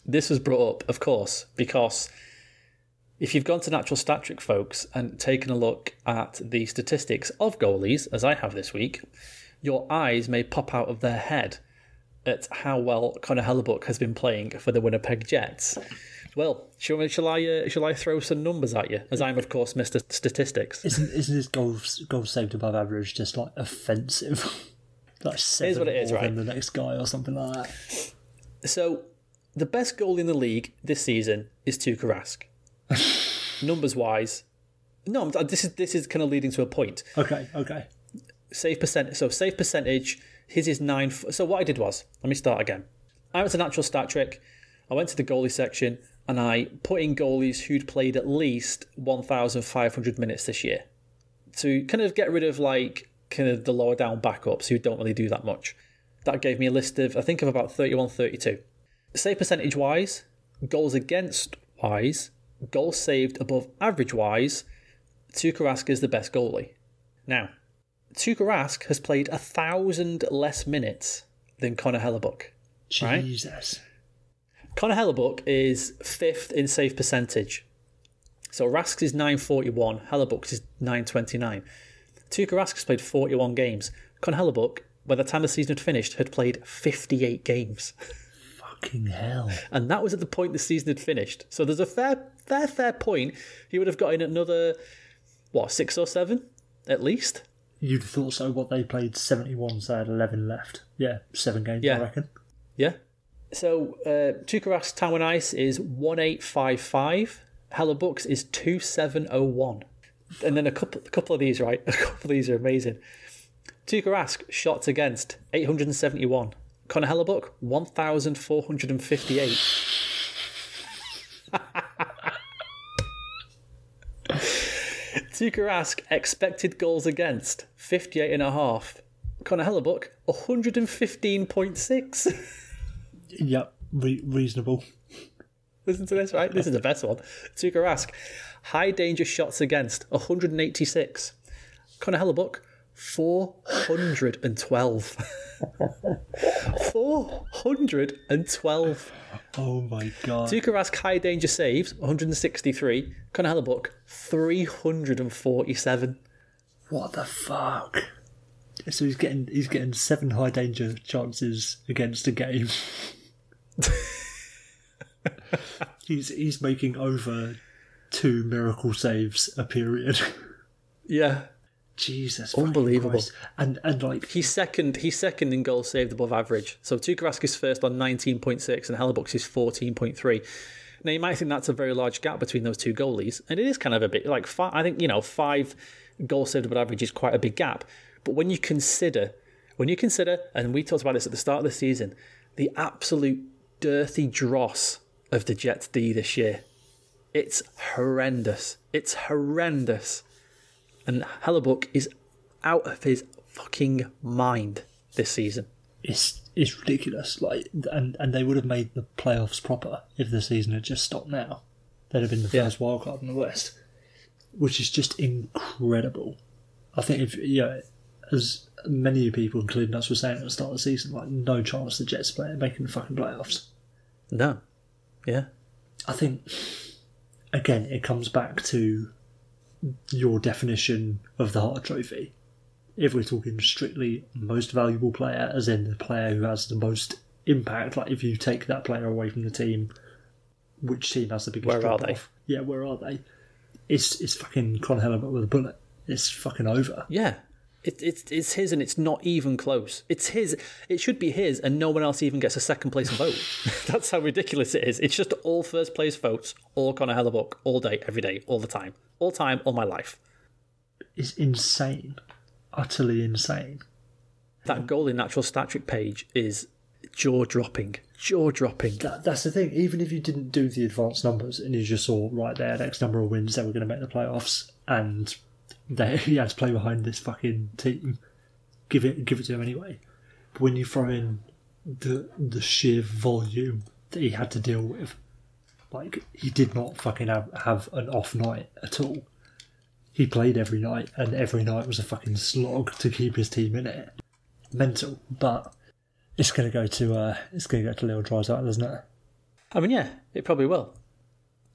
This was brought up, of course, because if you've gone to Natural Stat Trick, folks, and taken a look at the statistics of goalies, as I have this week, your eyes may pop out of their head at how well Connor Hellebuyck has been playing for the Winnipeg Jets. Well, shall, shall I uh, shall I throw some numbers at you? As I'm, of course, Mr. Statistics. Isn't isn't his goals goals saved above average just like offensive? like seven what it is, right? the next guy or something like that. So, the best goal in the league this season is Tuukka Rask. Numbers wise, no, this is this is kind of leading to a point. Okay, okay. Save percent. So save percentage. His is nine. So what I did was, let me start again. I went to natural stat trick. I went to the goalie section and I put in goalies who'd played at least 1,500 minutes this year to kind of get rid of like kind of the lower down backups who don't really do that much. That gave me a list of I think of about 31, 32. Save percentage wise, goals against wise, goals saved above average wise, Tuukka Rask is the best goalie. Now, Tuukka Rask has played a thousand less minutes than Connor Hellebuyck. Right. Jesus. Connor Hellebuyck is fifth in save percentage. So Rask's is 941, Hellebuyck's is 929. Tuukka Rask has played 41 games. Connor Hellebuyck, by the time the season had finished, had played 58 games. Fucking hell. And that was at the point the season had finished. So there's a fair, fair, fair point. He would have got in another, what, six or seven at least? You'd have thought so. What they played 71, so they had 11 left. Yeah, seven games, Yeah. I reckon. Yeah. So uh, Tuukka Rask's time ice is 1855. Hellebuyck's is 2701. And then a couple, a couple of these, right? A couple of these are amazing. Tuukka Rask, shots against, 871. Connor Hellebuyck, 1,458. Tuukka Rask, expected goals against, 58 and a half. Connor Hellebuyck, 115.6. Yep, re- reasonable. Listen to this, right? This is the best one. Tuukka Rask, high danger shots against, 186. Connor Hellebuyck, 412. 412. Oh my god. Tuukka Rask, high danger saves, 163. Connor Hellebuyck, 347. What the fuck? So he's getting he's getting seven high danger chances against a game. he's he's making over two miracle saves a period. Yeah. Jesus, Unbelievable. And and like He's second. He's second in goals saved above average. So Tuukka Rask is first on 19.6, and Hellebuyck's is 14.3. Now you might think that's a very large gap between those two goalies, and it is kind of a bit like five, I think you know five goals saved above average is quite a big gap. But when you consider, when you consider, and we talked about this at the start of the season, the absolute dirty dross of the Jets D this year, it's horrendous. It's horrendous. And Hellebuyck is out of his fucking mind this season. It's it's ridiculous. Like, and and they would have made the playoffs proper if the season had just stopped now. They'd have been the Yeah. first wild card in the West, which is just incredible. I think if you know, as many people, including us, were saying at the start of the season, like no chance the Jets play making the fucking playoffs. No. Yeah. I think again it comes back to your definition of the Hart Trophy. If we're talking strictly most valuable player, as in the player who has the most impact, like if you take that player away from the team, which team has the biggest Where are drop they? off? Yeah, where are they? It's it's fucking Con Hellebuyck with a bullet. It's fucking over. Yeah. It, it's it's his and it's not even close. It's his. It should be his, and no one else even gets a second place vote. That's how ridiculous it is. It's just all first place votes, all Conor Hellebuyck, all day, every day, all the time, all time, all my life. It's insane, utterly insane. That goal in natural stat trick page is jaw dropping, jaw dropping. That, that's the thing. Even if you didn't do the advanced numbers and you just saw right there, X number of wins, they were going to make the playoffs, and they he had to play behind this fucking team. Give it, give it to him anyway. But when you throw in the the sheer volume that he had to deal with, like he did not fucking have, have an off night at all. He played every night, and every night was a fucking slog to keep his team in it. Mental, but it's to go to uh, it's to go to Leo Draisaitl, isn't it? I mean, yeah, it probably will.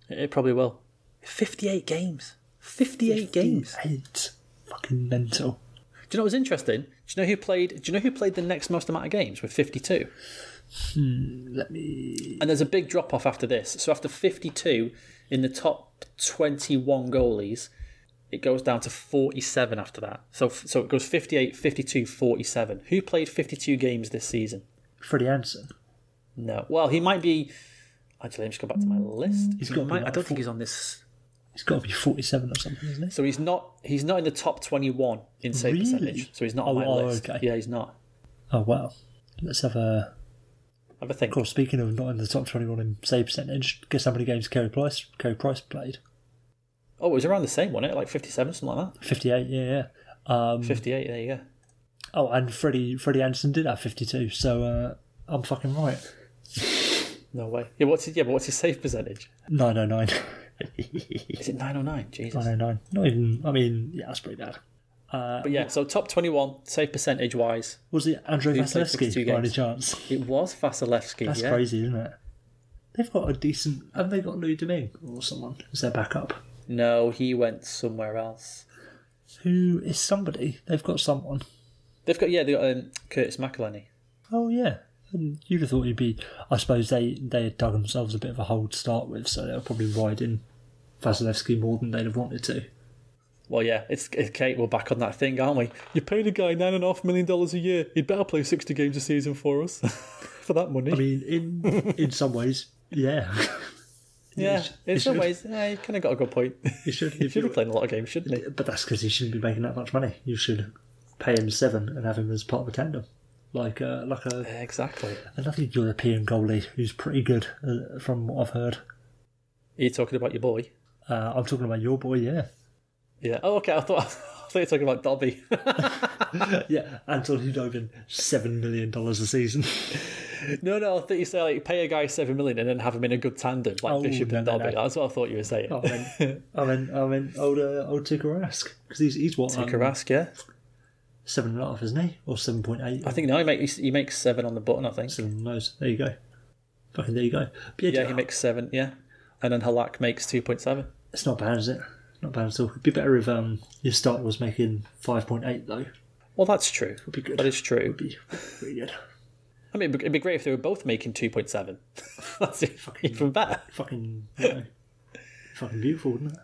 It it probably will. Fifty-eight games. Fifty-eight games. Eight. Fucking mental. Do you know what's interesting? Do you know who played? Do you know who played the next most amount of games with fifty-two? Hmm, let me. And there's a big drop off after this. So after 52 in the top 21 goalies, it goes down to 47 after that. So so it goes 58, 52, 47. Who played 52 games this season? Freddie Andersen. No. Well, he might be. Actually, let me just go back to my list. He's He gotta might- I don't think he's on this. He's got to be 47 or something, isn't he? So he's not. He's not in the top 21 in save Really? percentage. So he's not on Oh, my oh, list. okay. Yeah, he's not. Oh, well, Let's have a. Have a think. Of course, speaking of not in the top 21 in save percentage, guess how many games Carey Price, Carey Price played? Oh, it was around the same, wasn't it? Like 57, something like that. 58, yeah, yeah. Um, 58. There you go. oh, and Freddie, Freddie Andersen did have 52, so uh, I'm fucking right. No way. Yeah, what's his, yeah, but what's his save percentage? 909. Is it 909? Jesus. 909. Not even, I mean, yeah, that's pretty bad. But yeah, so top 21, save percentage wise, Was it Andrei Who played 52 Vasilevskiy by any chance? it was Vasilevskiy. That's yeah. crazy, isn't it? They've got a decent. Have they got Louis Domingue or someone as their backup? No, he went somewhere else. Who is somebody? They've got someone. They've got, yeah, they got um, Curtis McElhinney. Oh yeah, and you'd have thought he'd be. I suppose they they had dug themselves a bit of a hole to start with, so they were probably riding Vasilevskiy more than they'd have wanted to. Well, yeah, it's, it's Kate. We're back on that thing, aren't we? You paid a guy nine and a half million dollars a year. He'd better play sixty games a season for us for that money. I mean, in in some ways, yeah. yeah, in some ways, yeah, you kind of got a good point. He should. he should be playing a lot of games, shouldn't he? But that's because he shouldn't be making that much money. You should pay him seven and have him as part of a tandem, like a like a Exactly. another European goalie who's pretty good, uh, from what I've heard. Are you talking about your boy? Uh, I'm talking about your boy, yeah. Yeah. Oh, okay. I thought I thought you were talking about Dobby. Yeah, Anton Khudobin, seven million dollars a season. no, no. I thought you say like pay a guy seven million and then have him in a good tandem like Oh, Bishop no, and no, Dobby. no. That's what I thought you were saying. I mean, I mean, I mean, old uh, old because he's he's what um, yeah. Seven and a half, isn't he, or seven point eight? I think no, he makes he makes seven on the button. I think. seven nose. There you go. Fucking there you go. But yeah, Yeah, he makes seven. Yeah, and then Halak makes two point seven. it's not bad, is it? Not bad at all. It'd be better if um your start was making five point eight though. Well, that's true. Would be good. That is true. Would be good. I mean, it'd be- great if they were both making two point seven. that's even better. Fucking, you know, fucking beautiful, wouldn't it?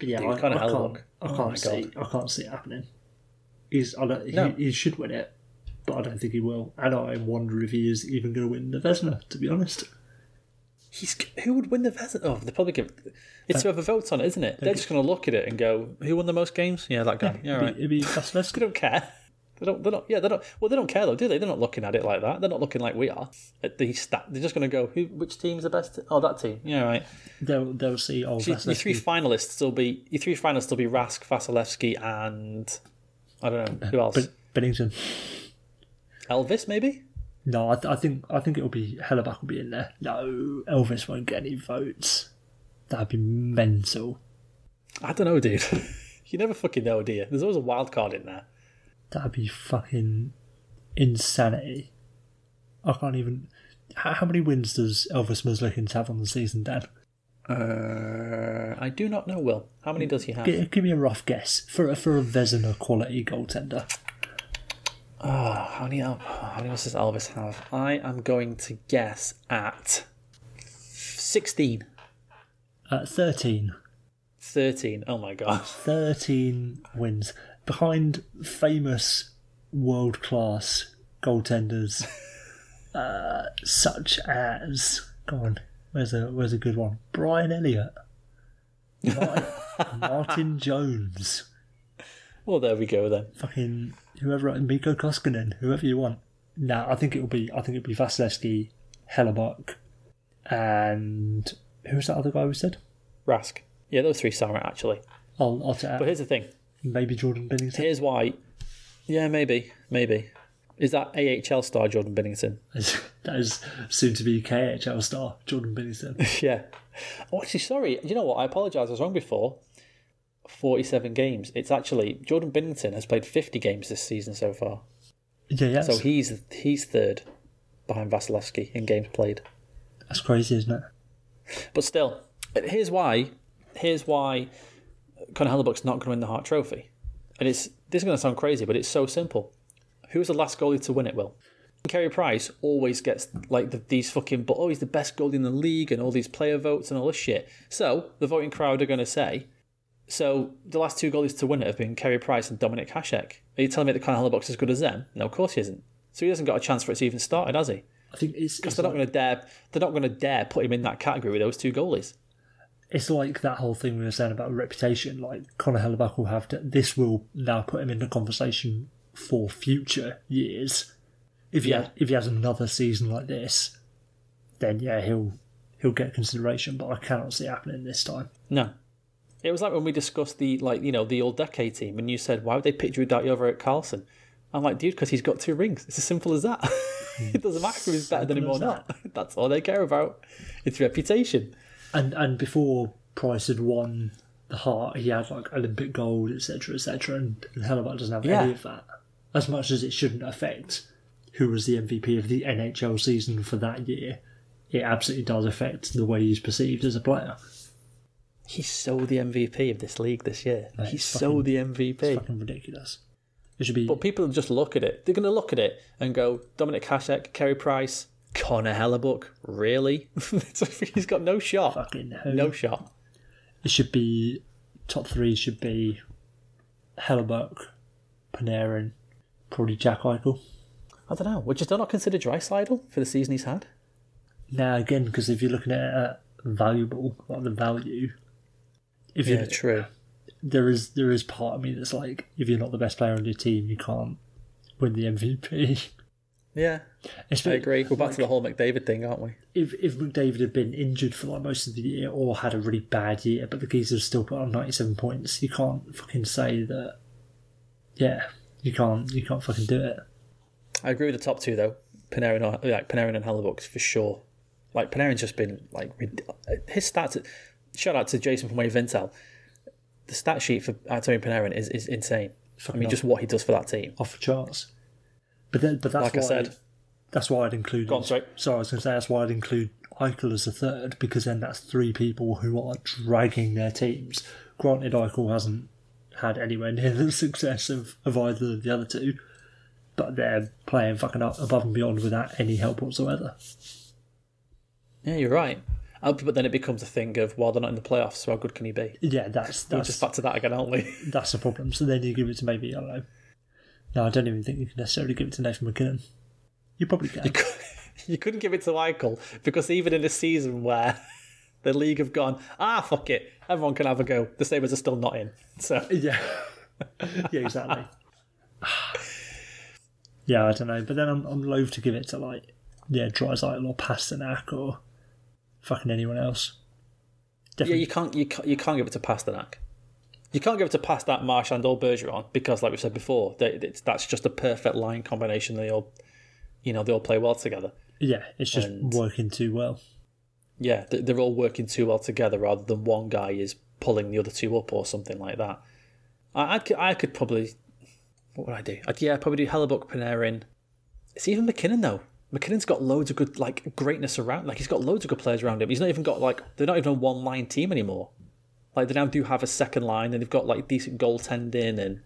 But yeah, Dude, I, Conor I can't. I Oh can't my see. I can't see it happening. He's. I don't. No. He, he should win it, but I don't think he will. And I wonder if he is even going to win the Vezina. To be honest. He's who would win the Vezina? Oh, they probably give. It's whoever votes on it, isn't it? They're just going to look at it and go, "Who won the most games? Yeah, that guy. Yeah, right. It'd be Vasilevskiy. I don't care. They don't. They're not. Yeah, they don't. Well, they don't care though, do they? They're not looking at it like that. They're not looking like we are at the stat. They're just going to go, who, which team's the best? Oh, that team. Yeah, right. They'll they'll see. Oh, that's your three finalists will be your three finalists will be Rask, Vasilevskiy, and I don't know who uh, else. But Binnington. Elvis, maybe. No, I, th- I think I think it'll be Hellebuyck will be in there. No, Elvis won't get any votes. That'd be mental. I don't know, dude. you never fucking know, do you? There's always a wild card in there. That'd be fucking insanity. I can't even. How, how many wins does Elvis Merzlikins have on the season, Dan? Uh, I do not know. Will how many does he have? Give, give me a rough guess for a, for a Vezina quality goaltender. Oh, how many? How many does Elvis have? I am going to guess at sixteen. Uh, 13. 13. Oh my god. 13 wins behind famous world class goaltenders uh, such as go on where's a where's a good one Brian Elliott Martin, Martin Jones Well, there we go then. fucking whoever Mikko Koskinen whoever you want nah I think it'll be I think it'll be Vasilevskiy Hellebuyck and who's that other guy we said Rask. Yeah, those three sound right actually. I'll, I'll But here's the thing. maybe Jordan Binnington Here's why. Yeah, maybe, maybe. Is that AHL star Jordan Binnington? that is soon to be KHL star Jordan Binnington yeah. Oh, actually, sorry. You know what? I apologise. I was wrong before. 47 games. It's actually Jordan Binnington has played 50 games this season so far. yeah yeah So he's he's third behind Vasilevskiy in games played. that's crazy isn't it But still, here's why. Here's why Conor Hellebuyck's not going to win the Hart Trophy. And it's this is going to sound crazy, but it's so simple. Who was the last goalie to win it? Will Carey Price always gets like the, these fucking, but oh, he's the best goalie in the league, and all these player votes and all this shit. So the voting crowd are going to say. So the last two goalies to win it have been Carey Price and Dominik Hasek. Are you telling me that Conor Hellebuyck's as good as them? No, of course he isn't. So he hasn't got a chance for it to even started, has he? I think it's Because they're not going to dare. They're not going to dare put him in that category with those two goalies. it's like that whole thing we were saying about reputation. Like Conor Hellebuyck will have to. This will now put him in the conversation for future years. If he Yeah. has, if he has another season like this, then yeah, he'll he'll get consideration. But I cannot see it happening this time. No. It was like when we discussed the like you know the old decade team, and you said why would they pick Drew Doughty over at Carlson? I'm like, dude, because he's got two rings. It's as simple as that. it doesn't matter if he's better than him or not. That's all they care about. It's reputation. And and before Price had won the heart, he had like Olympic gold, etc., etc. And, and Hellebuyck doesn't have Yeah. any of that. As much as it shouldn't affect who was the MVP of the NHL season for that year, it absolutely does affect the way he's perceived as a player. He's so the MVP of this league this year. he's it's so the MVP. It's Fucking ridiculous. It should be But people just look at it. They're going to look at it and go, Dominik Hasek, Carey Price, Connor Hellebuyck. Really? he's got no shot. fucking? No shot. It should be top three. Should be Hellebuyck, Panarin, probably Jack Eichel. I don't know. Would you still not consider Draisaitl for the season he's had? Now again, because if you're looking at it at valuable, like the value, if you true. there is there is part of me that's like, if you're not the best player on your team, you can't win the MVP. Yeah, I Especially agree. We're back to the whole McDavid thing, aren't we? if if McDavid had been injured for like most of the year or had a really bad year, but the Geese have still put on 97 points, you can't fucking say that. Yeah, you can't you can't fucking do it. I agree with the top two though. Panarin, or, like Panarin and Hellebuyck for sure. Like Panarin's just been like his stats. Shout out to Jason from Wave Intel. The stat sheet for Antonio Panarin is, is insane. I mean, off. just what he does for that team. off the charts. But then, but that's Like I said. that's why I'd include. Go on, sorry. Sorry, I was going to say that's why I'd include Eichel as a third because then that's three people who are dragging their teams. Granted, Eichel hasn't had anywhere near the success of, of either of the other two, but they're playing fucking up above and beyond without any help whatsoever. Yeah, you're right. Uh, But then it becomes a thing of, well, they're not in the playoffs, so how good can he be? Yeah, that's We're that's just back to that again, aren't we? that's the problem. So then you give it to maybe I don't know. No, I don't even think you can necessarily give it to Nathan MacKinnon. You probably can. you couldn't give it to Eichel because even in a season where the league have gone, ah, fuck it, everyone can have a go. The Sabres are still not in. So yeah, yeah, exactly. Yeah, I don't know. But then I'm I'm loath to give it to like yeah, Draisaitl or Pastrnak or fucking anyone else. Yeah, you can't you can't, you can't give it to Pastrnak. You can't give it to Pastrnak, Marchand, or Bergeron because, like we said before, they, it's, that's just a perfect line combination. They all, you know, they all play well together. Yeah, it's just And- working too well. Yeah, they- they're all working too well together rather than one guy is pulling the other two up or something like that. I, I, could, I could probably, what would I do? I'd, yeah, probably do Hellebuyck, Panarin. It's even MacKinnon though. MacKinnon's got loads of good like greatness around. Like he's got loads of good players around him. He's not even got like they're not even a one line team anymore. Like they now do have a second line and they've got like decent goaltending and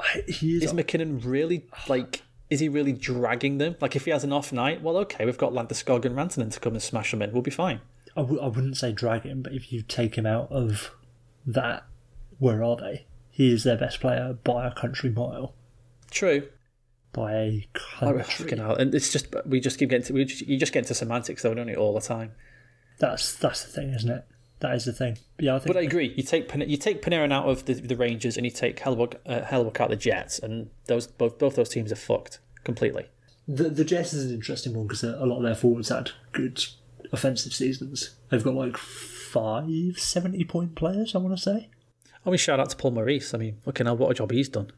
I, he is. is MacKinnon really like is he really dragging them? Like if he has an off night, well okay, we've got Landeskog and Rantanen to come and smash them in. We'll be fine. I, w- I wouldn't say drag him, but if you take him out of that, where are they? He is their best player by a country mile. True. By a Oh, country. fucking hell. And it's just we just keep getting to, we just, you just get into semantics though, don't you, all the time. That's that's the thing, isn't it? That is the thing. Yeah, I think But I agree. You take Pan- you take Panarin out of the, the Rangers and you take Hellebuyck, uh, Hellebuyck out of the Jets, and those both both those teams are fucked completely. the the Jets is an interesting one because a lot of their forwards had good offensive seasons. They've got like five 70 point players. I want to say. I mean, shout out to Paul Maurice. I mean, fucking hell, what a job he's done.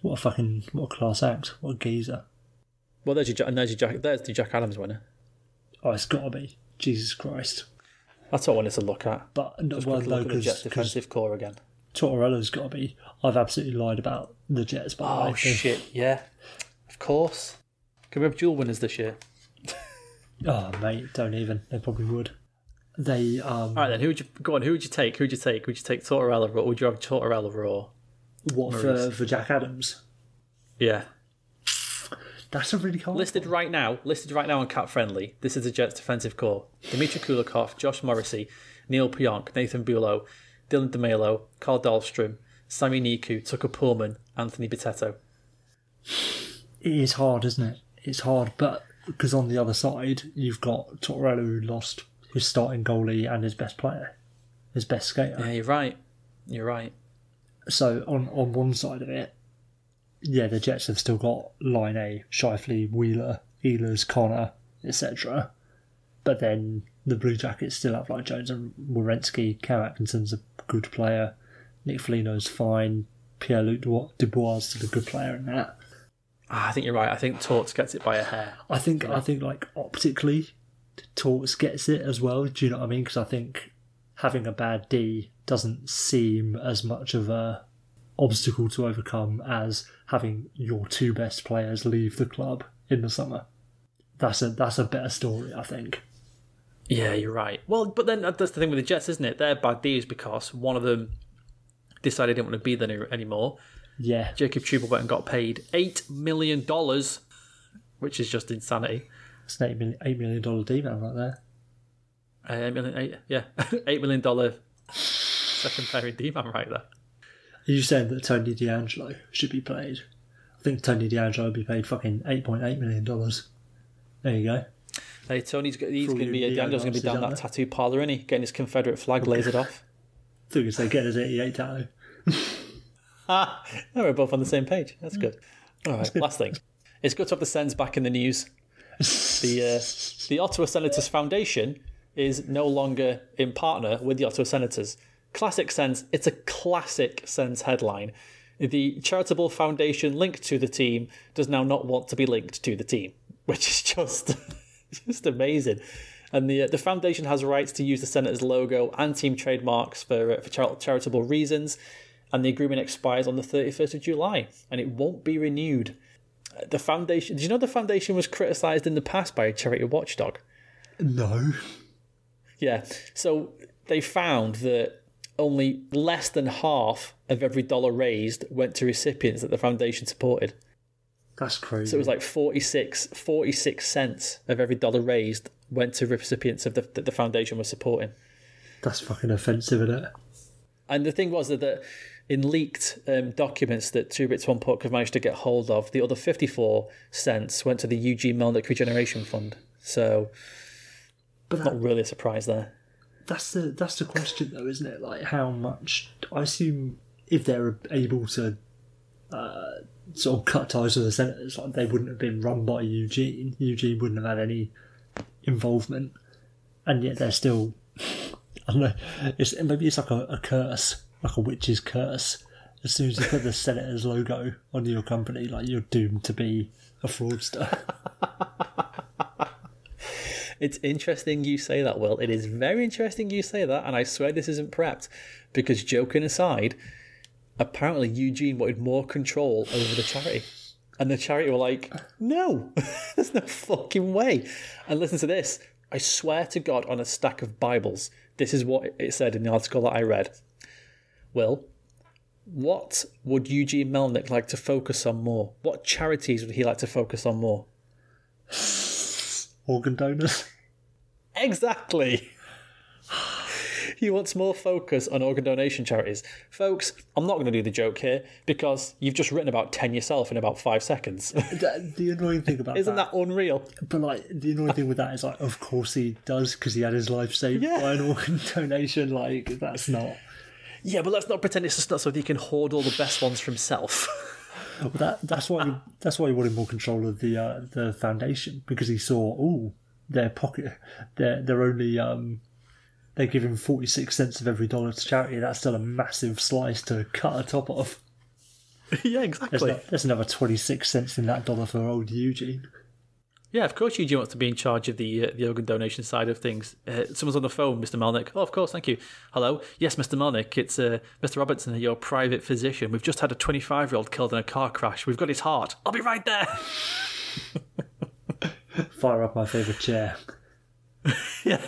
What a fucking what a class act. What a geezer. Well, there's your and there's your Jack, there's the Jack Adams winner. Oh, it's got to be Jesus Christ. That's what I wanted to look at. But no, Just well, no, look at the Jets defensive core again. Tortorella's got to be. I've absolutely lied about the Jets, by the Oh way. Shit! Yeah, of course. Can we have dual winners this year? Oh mate, don't even. They probably would. They um. All right then. Who would you go on? Who would you take? Who would you take? Would you take Tortorella or would you have Tortorella or? What for for Jack Adams? Yeah. That's a really hard. Listed right now, listed right now on CapFriendly. This is the Jets defensive core: Dmitry Kulikov, Josh Morrissey, Neal Pionk, Nathan Beaulieu, Dylan DeMelo, Carl Dahlstrom, Sammy Niku, Tucker Poolman, Anthony Bitetto. It is hard, isn't it? It's hard, but because on the other side you've got Tortorella who lost his starting goalie and his best player, his best skater. Yeah, you're right. You're right. So on on one side of it, yeah, the Jets have still got line A, Scheifele, Wheeler, Ehlers, Connor, etc. But then the Blue Jackets still have like Jones and Werenski. Cam Atkinson's a good player. Nick Foligno's fine. Pierre Luc Dubois is still a good player in that. Ah, I think you're right. I think Torts gets it by a hair. I think I think like optically, Torts gets it as well. Do you know what I mean? Because I think having a bad D doesn't seem as much of a obstacle to overcome as having your two best players leave the club in the summer. That's a that's a better story, I think. Yeah, you're right. Well, but then that's the thing with the Jets, isn't it? They're bad deals because one of them decided he didn't want to be there anymore. Yeah, Jacob Trouba went and got paid eight million dollars, which is just insanity. it's an eight million, eight million dollar D man right there. Uh, eight million, eight, yeah, eight million dollar second pairing D man right there. You saying that Tony DeAngelo should be paid? I think Tony DeAngelo would be paid fucking eight point eight million dollars. There you go. Hey, Tony's go- he's going to be Daniel's going to be down that don't tattoo parlor, isn't he? Getting his Confederate flag lasered off. I you were say get his eighty eight tattoo. Ah, we're both on the same page. That's good. All right, last thing. It's good to have the Sens back in the news. The uh, the Ottawa Senators Foundation is no longer in partner with the Ottawa Senators. Classic sense, It's a classic sense headline. The charitable foundation linked to the team does now not want to be linked to the team, which is just just amazing. And the uh, the foundation has rights to use the Senators logo and team trademarks for uh, for char- charitable reasons, and the agreement expires on the thirty first of July, and it won't be renewed. Uh, The foundation. Did you know the foundation was criticised in the past by a charity watchdog? No. Yeah. So they found that only less than half of every dollar raised went to recipients that the foundation supported. That's crazy. So it was like 46, 46 cents of every dollar raised went to recipients of the, that the foundation was supporting. That's fucking offensive, isn't it? And the thing was that, that in leaked um, documents that Two Bits One Puck have managed to get hold of, the other 54 cents went to the Eugene Melnyk Regeneration Fund. So But that, not really a surprise there. That's the that's the question, though, isn't it? Like how much? I assume if they're able to uh, sort of cut ties with the Senators. Like they wouldn't have been run by Eugene. Eugene wouldn't have had any involvement, and yet they're still. I don't know. It's maybe it's like a, a curse, like a witch's curse. As soon as you put the Senators logo on your company, like you're doomed to be a fraudster. It's interesting you say that, Will. It is very interesting you say that, and I swear this isn't prepped, because joking aside, apparently Eugene wanted more control over the charity. And the charity were like, no, there's no fucking way. And listen to this. I swear to God on a stack of Bibles, this is what it said in the article that I read. Will, what would Eugene Melnyk like to focus on more? What charities would he like to focus on more? Organ donors. Exactly. He wants more focus on organ donation charities. Folks, I'm not going to do the joke here because you've just written about 10 yourself in about five seconds. the, the annoying thing about Isn't that, that unreal? but like the annoying thing with that is like, of course he does because he had his life saved Yeah. by an organ donation. Like that's not. Yeah, but let's not pretend it's just not so that he can hoard all the best ones for himself. But that that's why he, that's why he wanted more control of the uh, the foundation because he saw oh their pocket they're they're only um they're giving forty six cents of every dollar to charity. That's still a massive slice to cut a top off. yeah, There's, exactly. no- there's another twenty six cents in that dollar for old Eugene. Yeah, of course Eugene wants to be in charge of the uh, the organ donation side of things. Uh, someone's on the phone, Mr. Melnyk. Oh, of course, thank you. Hello. Yes, Mr. Melnyk, it's uh, Mr. Robertson, your private physician. We've just had a 25 year old killed in a car crash. We've got his heart. I'll be right there. Fire up my favourite chair. yeah.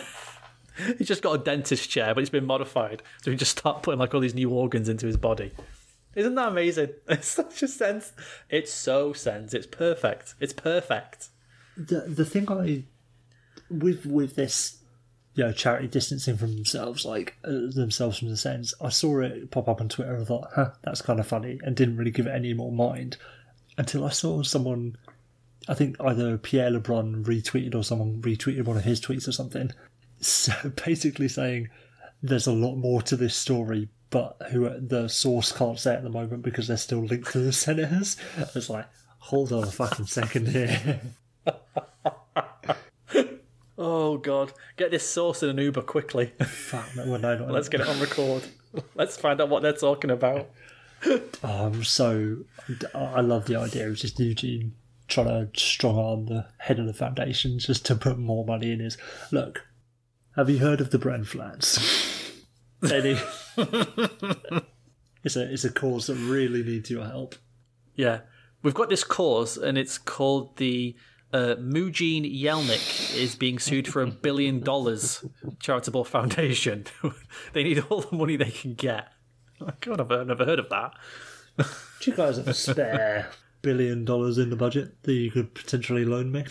He's just got a dentist chair, but it's been modified. So he just start putting like all these new organs into his body. Isn't that amazing? It's such a sense. It's so sense. It's perfect. It's perfect. The the thing I with with this you know charity distancing from themselves like uh, themselves from the sense I saw it pop up on Twitter and thought huh that's kind of funny and didn't really give it any more mind until I saw someone I think either Pierre LeBrun retweeted or someone retweeted one of his tweets or something so basically saying there's a lot more to this story but who the source can't say at the moment because they're still linked to the senators. It's like hold on a fucking second here Oh god, get this source in an Uber quickly. Fuck, no, well, no, not Let's get it on record. Let's find out what they're talking about. Oh, I'm so. I love the idea of just Eugene trying to strong arm the head of the foundation just to put more money in his. Look, have you heard of the Bren Flats? Any. it's a it's a cause that really needs your help. Yeah, we've got this cause, and it's called the uh, Mujin Yelnik is being sued for a billion dollars charitable foundation. they need all the money they can get. God, I've never heard of that. Do you guys have a spare billion dollars in the budget that you could potentially loan me?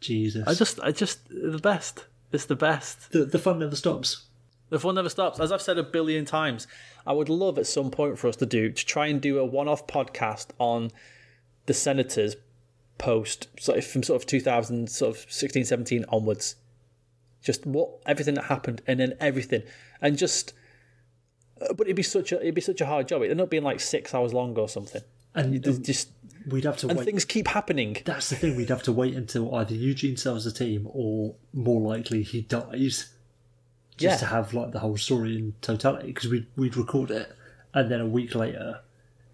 Jesus, I just, I just, the best. It's the best. the the fun never stops. The fun never stops. As I've said a billion times, I would love at some point for us to do to try and do a one-off podcast on the senators post sort of from sort of 2000 sort of 16 17 onwards just what everything that happened and then everything and just uh, but it'd be such a it'd be such a hard job it'd end up being like six hours long or something And just we'd have to and wait. things keep happening That's the thing. We'd have to wait until either Eugene sells the team or more likely he dies, just Yeah. to have like the whole story in totality. Because we'd we'd record it, and then a week later,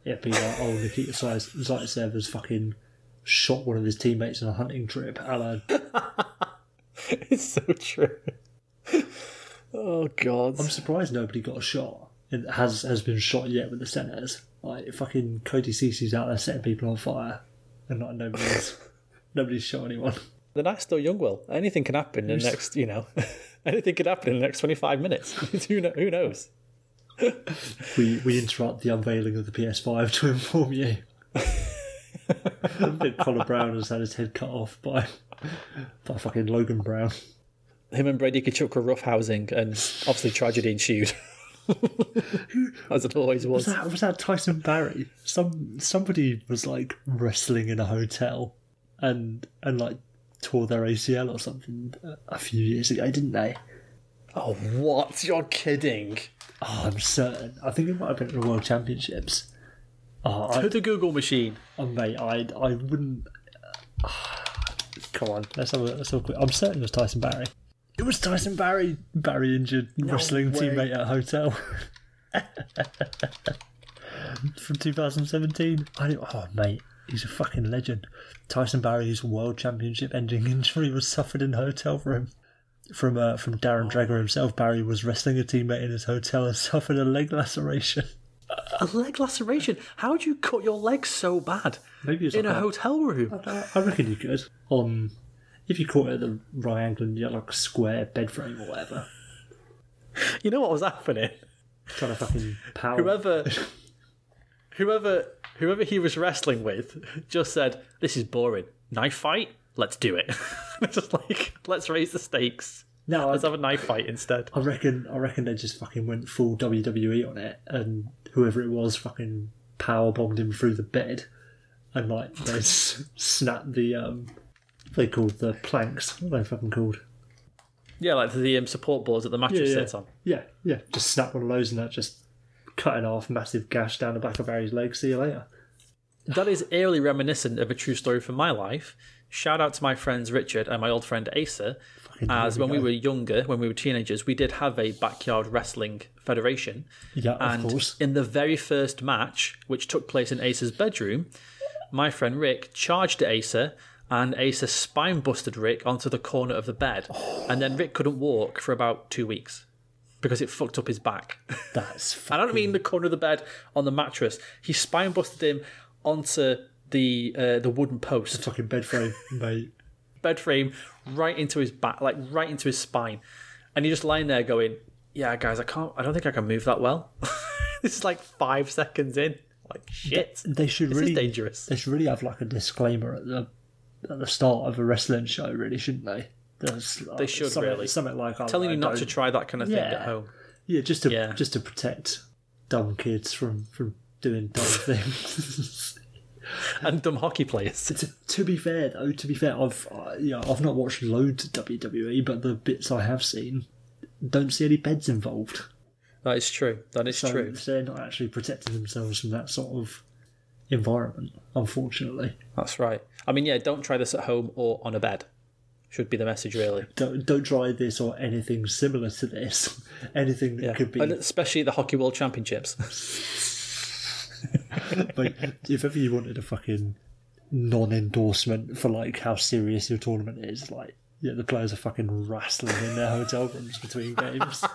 it'd be like, oh, Nikita Zaitsev has fucking shot one of his teammates on a hunting trip. Uh, it's so true oh god I'm surprised nobody got a shot. It has has been shot yet with the Senators. Like fucking Cody Ceci's out there setting people on fire, and not nobody's nobody's shot anyone. the night's still young will anything can happen in the next you know anything could happen in the next 25 minutes who, know, who knows we we interrupt the unveiling of the PS5 to inform you that Connor Brown has had his head cut off by by fucking Logan Brown. him and Brady Tkachuk were roughhousing, and obviously tragedy ensued. As it always was. Was that was that Tyson Barrie? Some somebody was like wrestling in a hotel and and like tore their ACL or something a few years ago, didn't they? Oh, what? You're kidding. Oh, I'm certain. I think it might have been at the World Championships. Oh, To I, the Google machine. oh, mate, I I wouldn't. Come on, let's have a let's have a quick. I'm certain it was Tyson Barrie. It was Tyson Barrie. Barrie injured wrestling way. teammate at hotel. From 2017. I oh, mate, he's a fucking legend. Tyson Barrie's world championship ending injury was suffered in a hotel room. From uh, from Darren Dreger himself, Barrie was wrestling a teammate in his hotel and suffered a leg laceration. A leg laceration. How'd you cut your leg so bad Maybe it's in like a hotel room? I I reckon you could. On if you caught it at the right angle and you had like a square bed frame or whatever. You know what was happening? Trying to fucking power. Whoever, whoever, whoever he was wrestling with, just said, "This is boring. Knife fight. Let's do it." just like, let's raise the stakes. No, Let's have a knife fight instead. I reckon. I reckon they just fucking went full WWE on it, and whoever it was fucking power bombed him through the bed, and like they s- snapped the um, they called the planks. What are they fucking called? Yeah, like the um, support boards that the mattress Yeah, yeah. sits on. Yeah, yeah. Just snap one of those, and that just cutting off massive gash down the back of Barrie's leg. See you later. That is eerily reminiscent of a true story from my life. Shout out to my friends Richard and my old friend Asa. As when we we were younger, when we were teenagers, we did have a backyard wrestling federation. Yeah, of And course. in the very first match, which took place in Asa's bedroom, my friend Rick charged at Asa, and Asa spine busted Rick onto the corner of the bed. And then Rick couldn't walk for about two weeks because it fucked up his back. That's I don't mean the corner of the bed on the mattress. He spine busted him onto the uh, the wooden post, fucking bed frame, mate. Bed frame, right into his back, like right into his spine, and he's just lying there going, "Yeah, guys, I can't. I don't think I can move that well." this is like five seconds in. Like shit. They should This really is dangerous. They should really have like a disclaimer at the at the start of a wrestling show, really, shouldn't they? There's, like, They should, something, really. something like I don't Telling you not to try that kind of thing Yeah. at home. Yeah, just to Yeah. just to protect dumb kids from from doing dumb things. And dumb hockey players. to, to be fair, though, to be fair, I've uh, you know, I've not watched loads of WWE, but the bits I have seen don't see any beds involved. That is true. That is So, true. they're not actually protecting themselves from that sort of environment, unfortunately. That's right. I mean, yeah, don't try this at home or on a bed. Should be the message, really. Don't don't try this or anything similar to this. Anything that Yeah. could be And especially the Hockey World Championships. like if ever you wanted a fucking non-endorsement for like how serious your tournament is, like yeah, the players are fucking wrestling in their hotel rooms between games.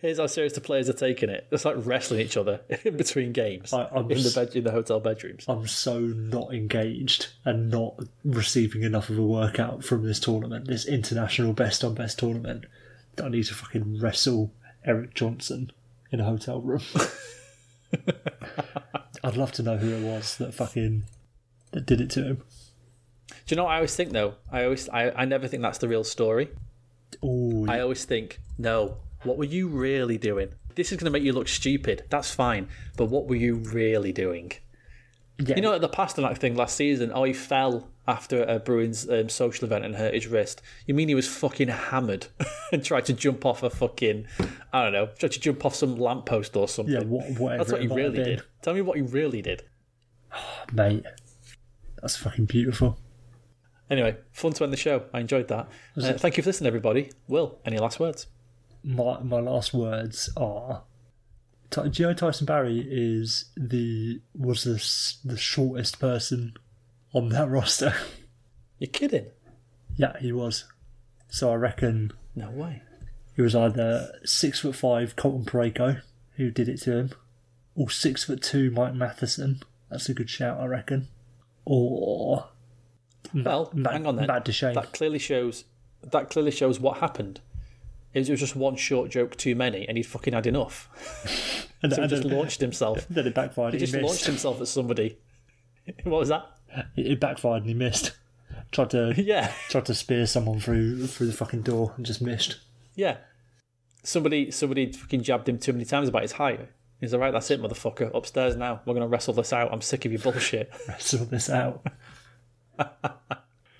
Here's how serious the players are taking it. It's like wrestling each other in between games I- in the bed in the hotel bedrooms. I'm so not engaged and not receiving enough of a workout from this tournament, this international best on best tournament, that I need to fucking wrestle Erik Johnson in a hotel room. I'd love to know who it was that fucking that did it to him. Do you know what I always think though? I always I, I never think that's the real story. Oh, I always think, no, what were you really doing? This is going to make you look stupid. That's fine, but what were you really doing? yeah. You know, at the Pastrnak thing last season, oh, he fell after a Bruins um, social event and hurt his wrist. You mean he was fucking hammered and tried to jump off a fucking, I don't know, tried to jump off some lamppost or something? yeah, what, whatever. That's what he really did. Tell me what he really did. Oh, mate. That's fucking beautiful. Anyway, fun to end the show. I enjoyed that. Uh, thank you for listening, everybody. Will, any last words? My my last words are. Ty- do you know Tyson Barrie is the was the the shortest person on that roster? You're kidding? yeah, he was. So I reckon No way. It was either six foot five Colton Parayko, who did it to him, or six foot two Mike Matheson. That's a good shout, I reckon. Or Well, Matt, hang on then. Matt Duchene. That clearly shows. That clearly shows what happened. It was, it was just one short joke too many, and he'd fucking had enough. and, So he and just then, launched himself. then it backfired. He He, just launched himself at somebody. What was that? It, backfired and he missed. Tried to Yeah, tried to spear someone through through the fucking door and just missed. yeah. Somebody, somebody fucking jabbed him too many times about his height. He's all right. That's it, motherfucker. Upstairs now. We're gonna wrestle this out. I'm sick of your bullshit. Wrestle this out.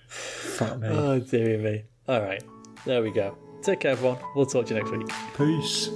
Fuck me. oh dear me. All right, there we go. Take care, everyone. We'll talk to you next week. Peace.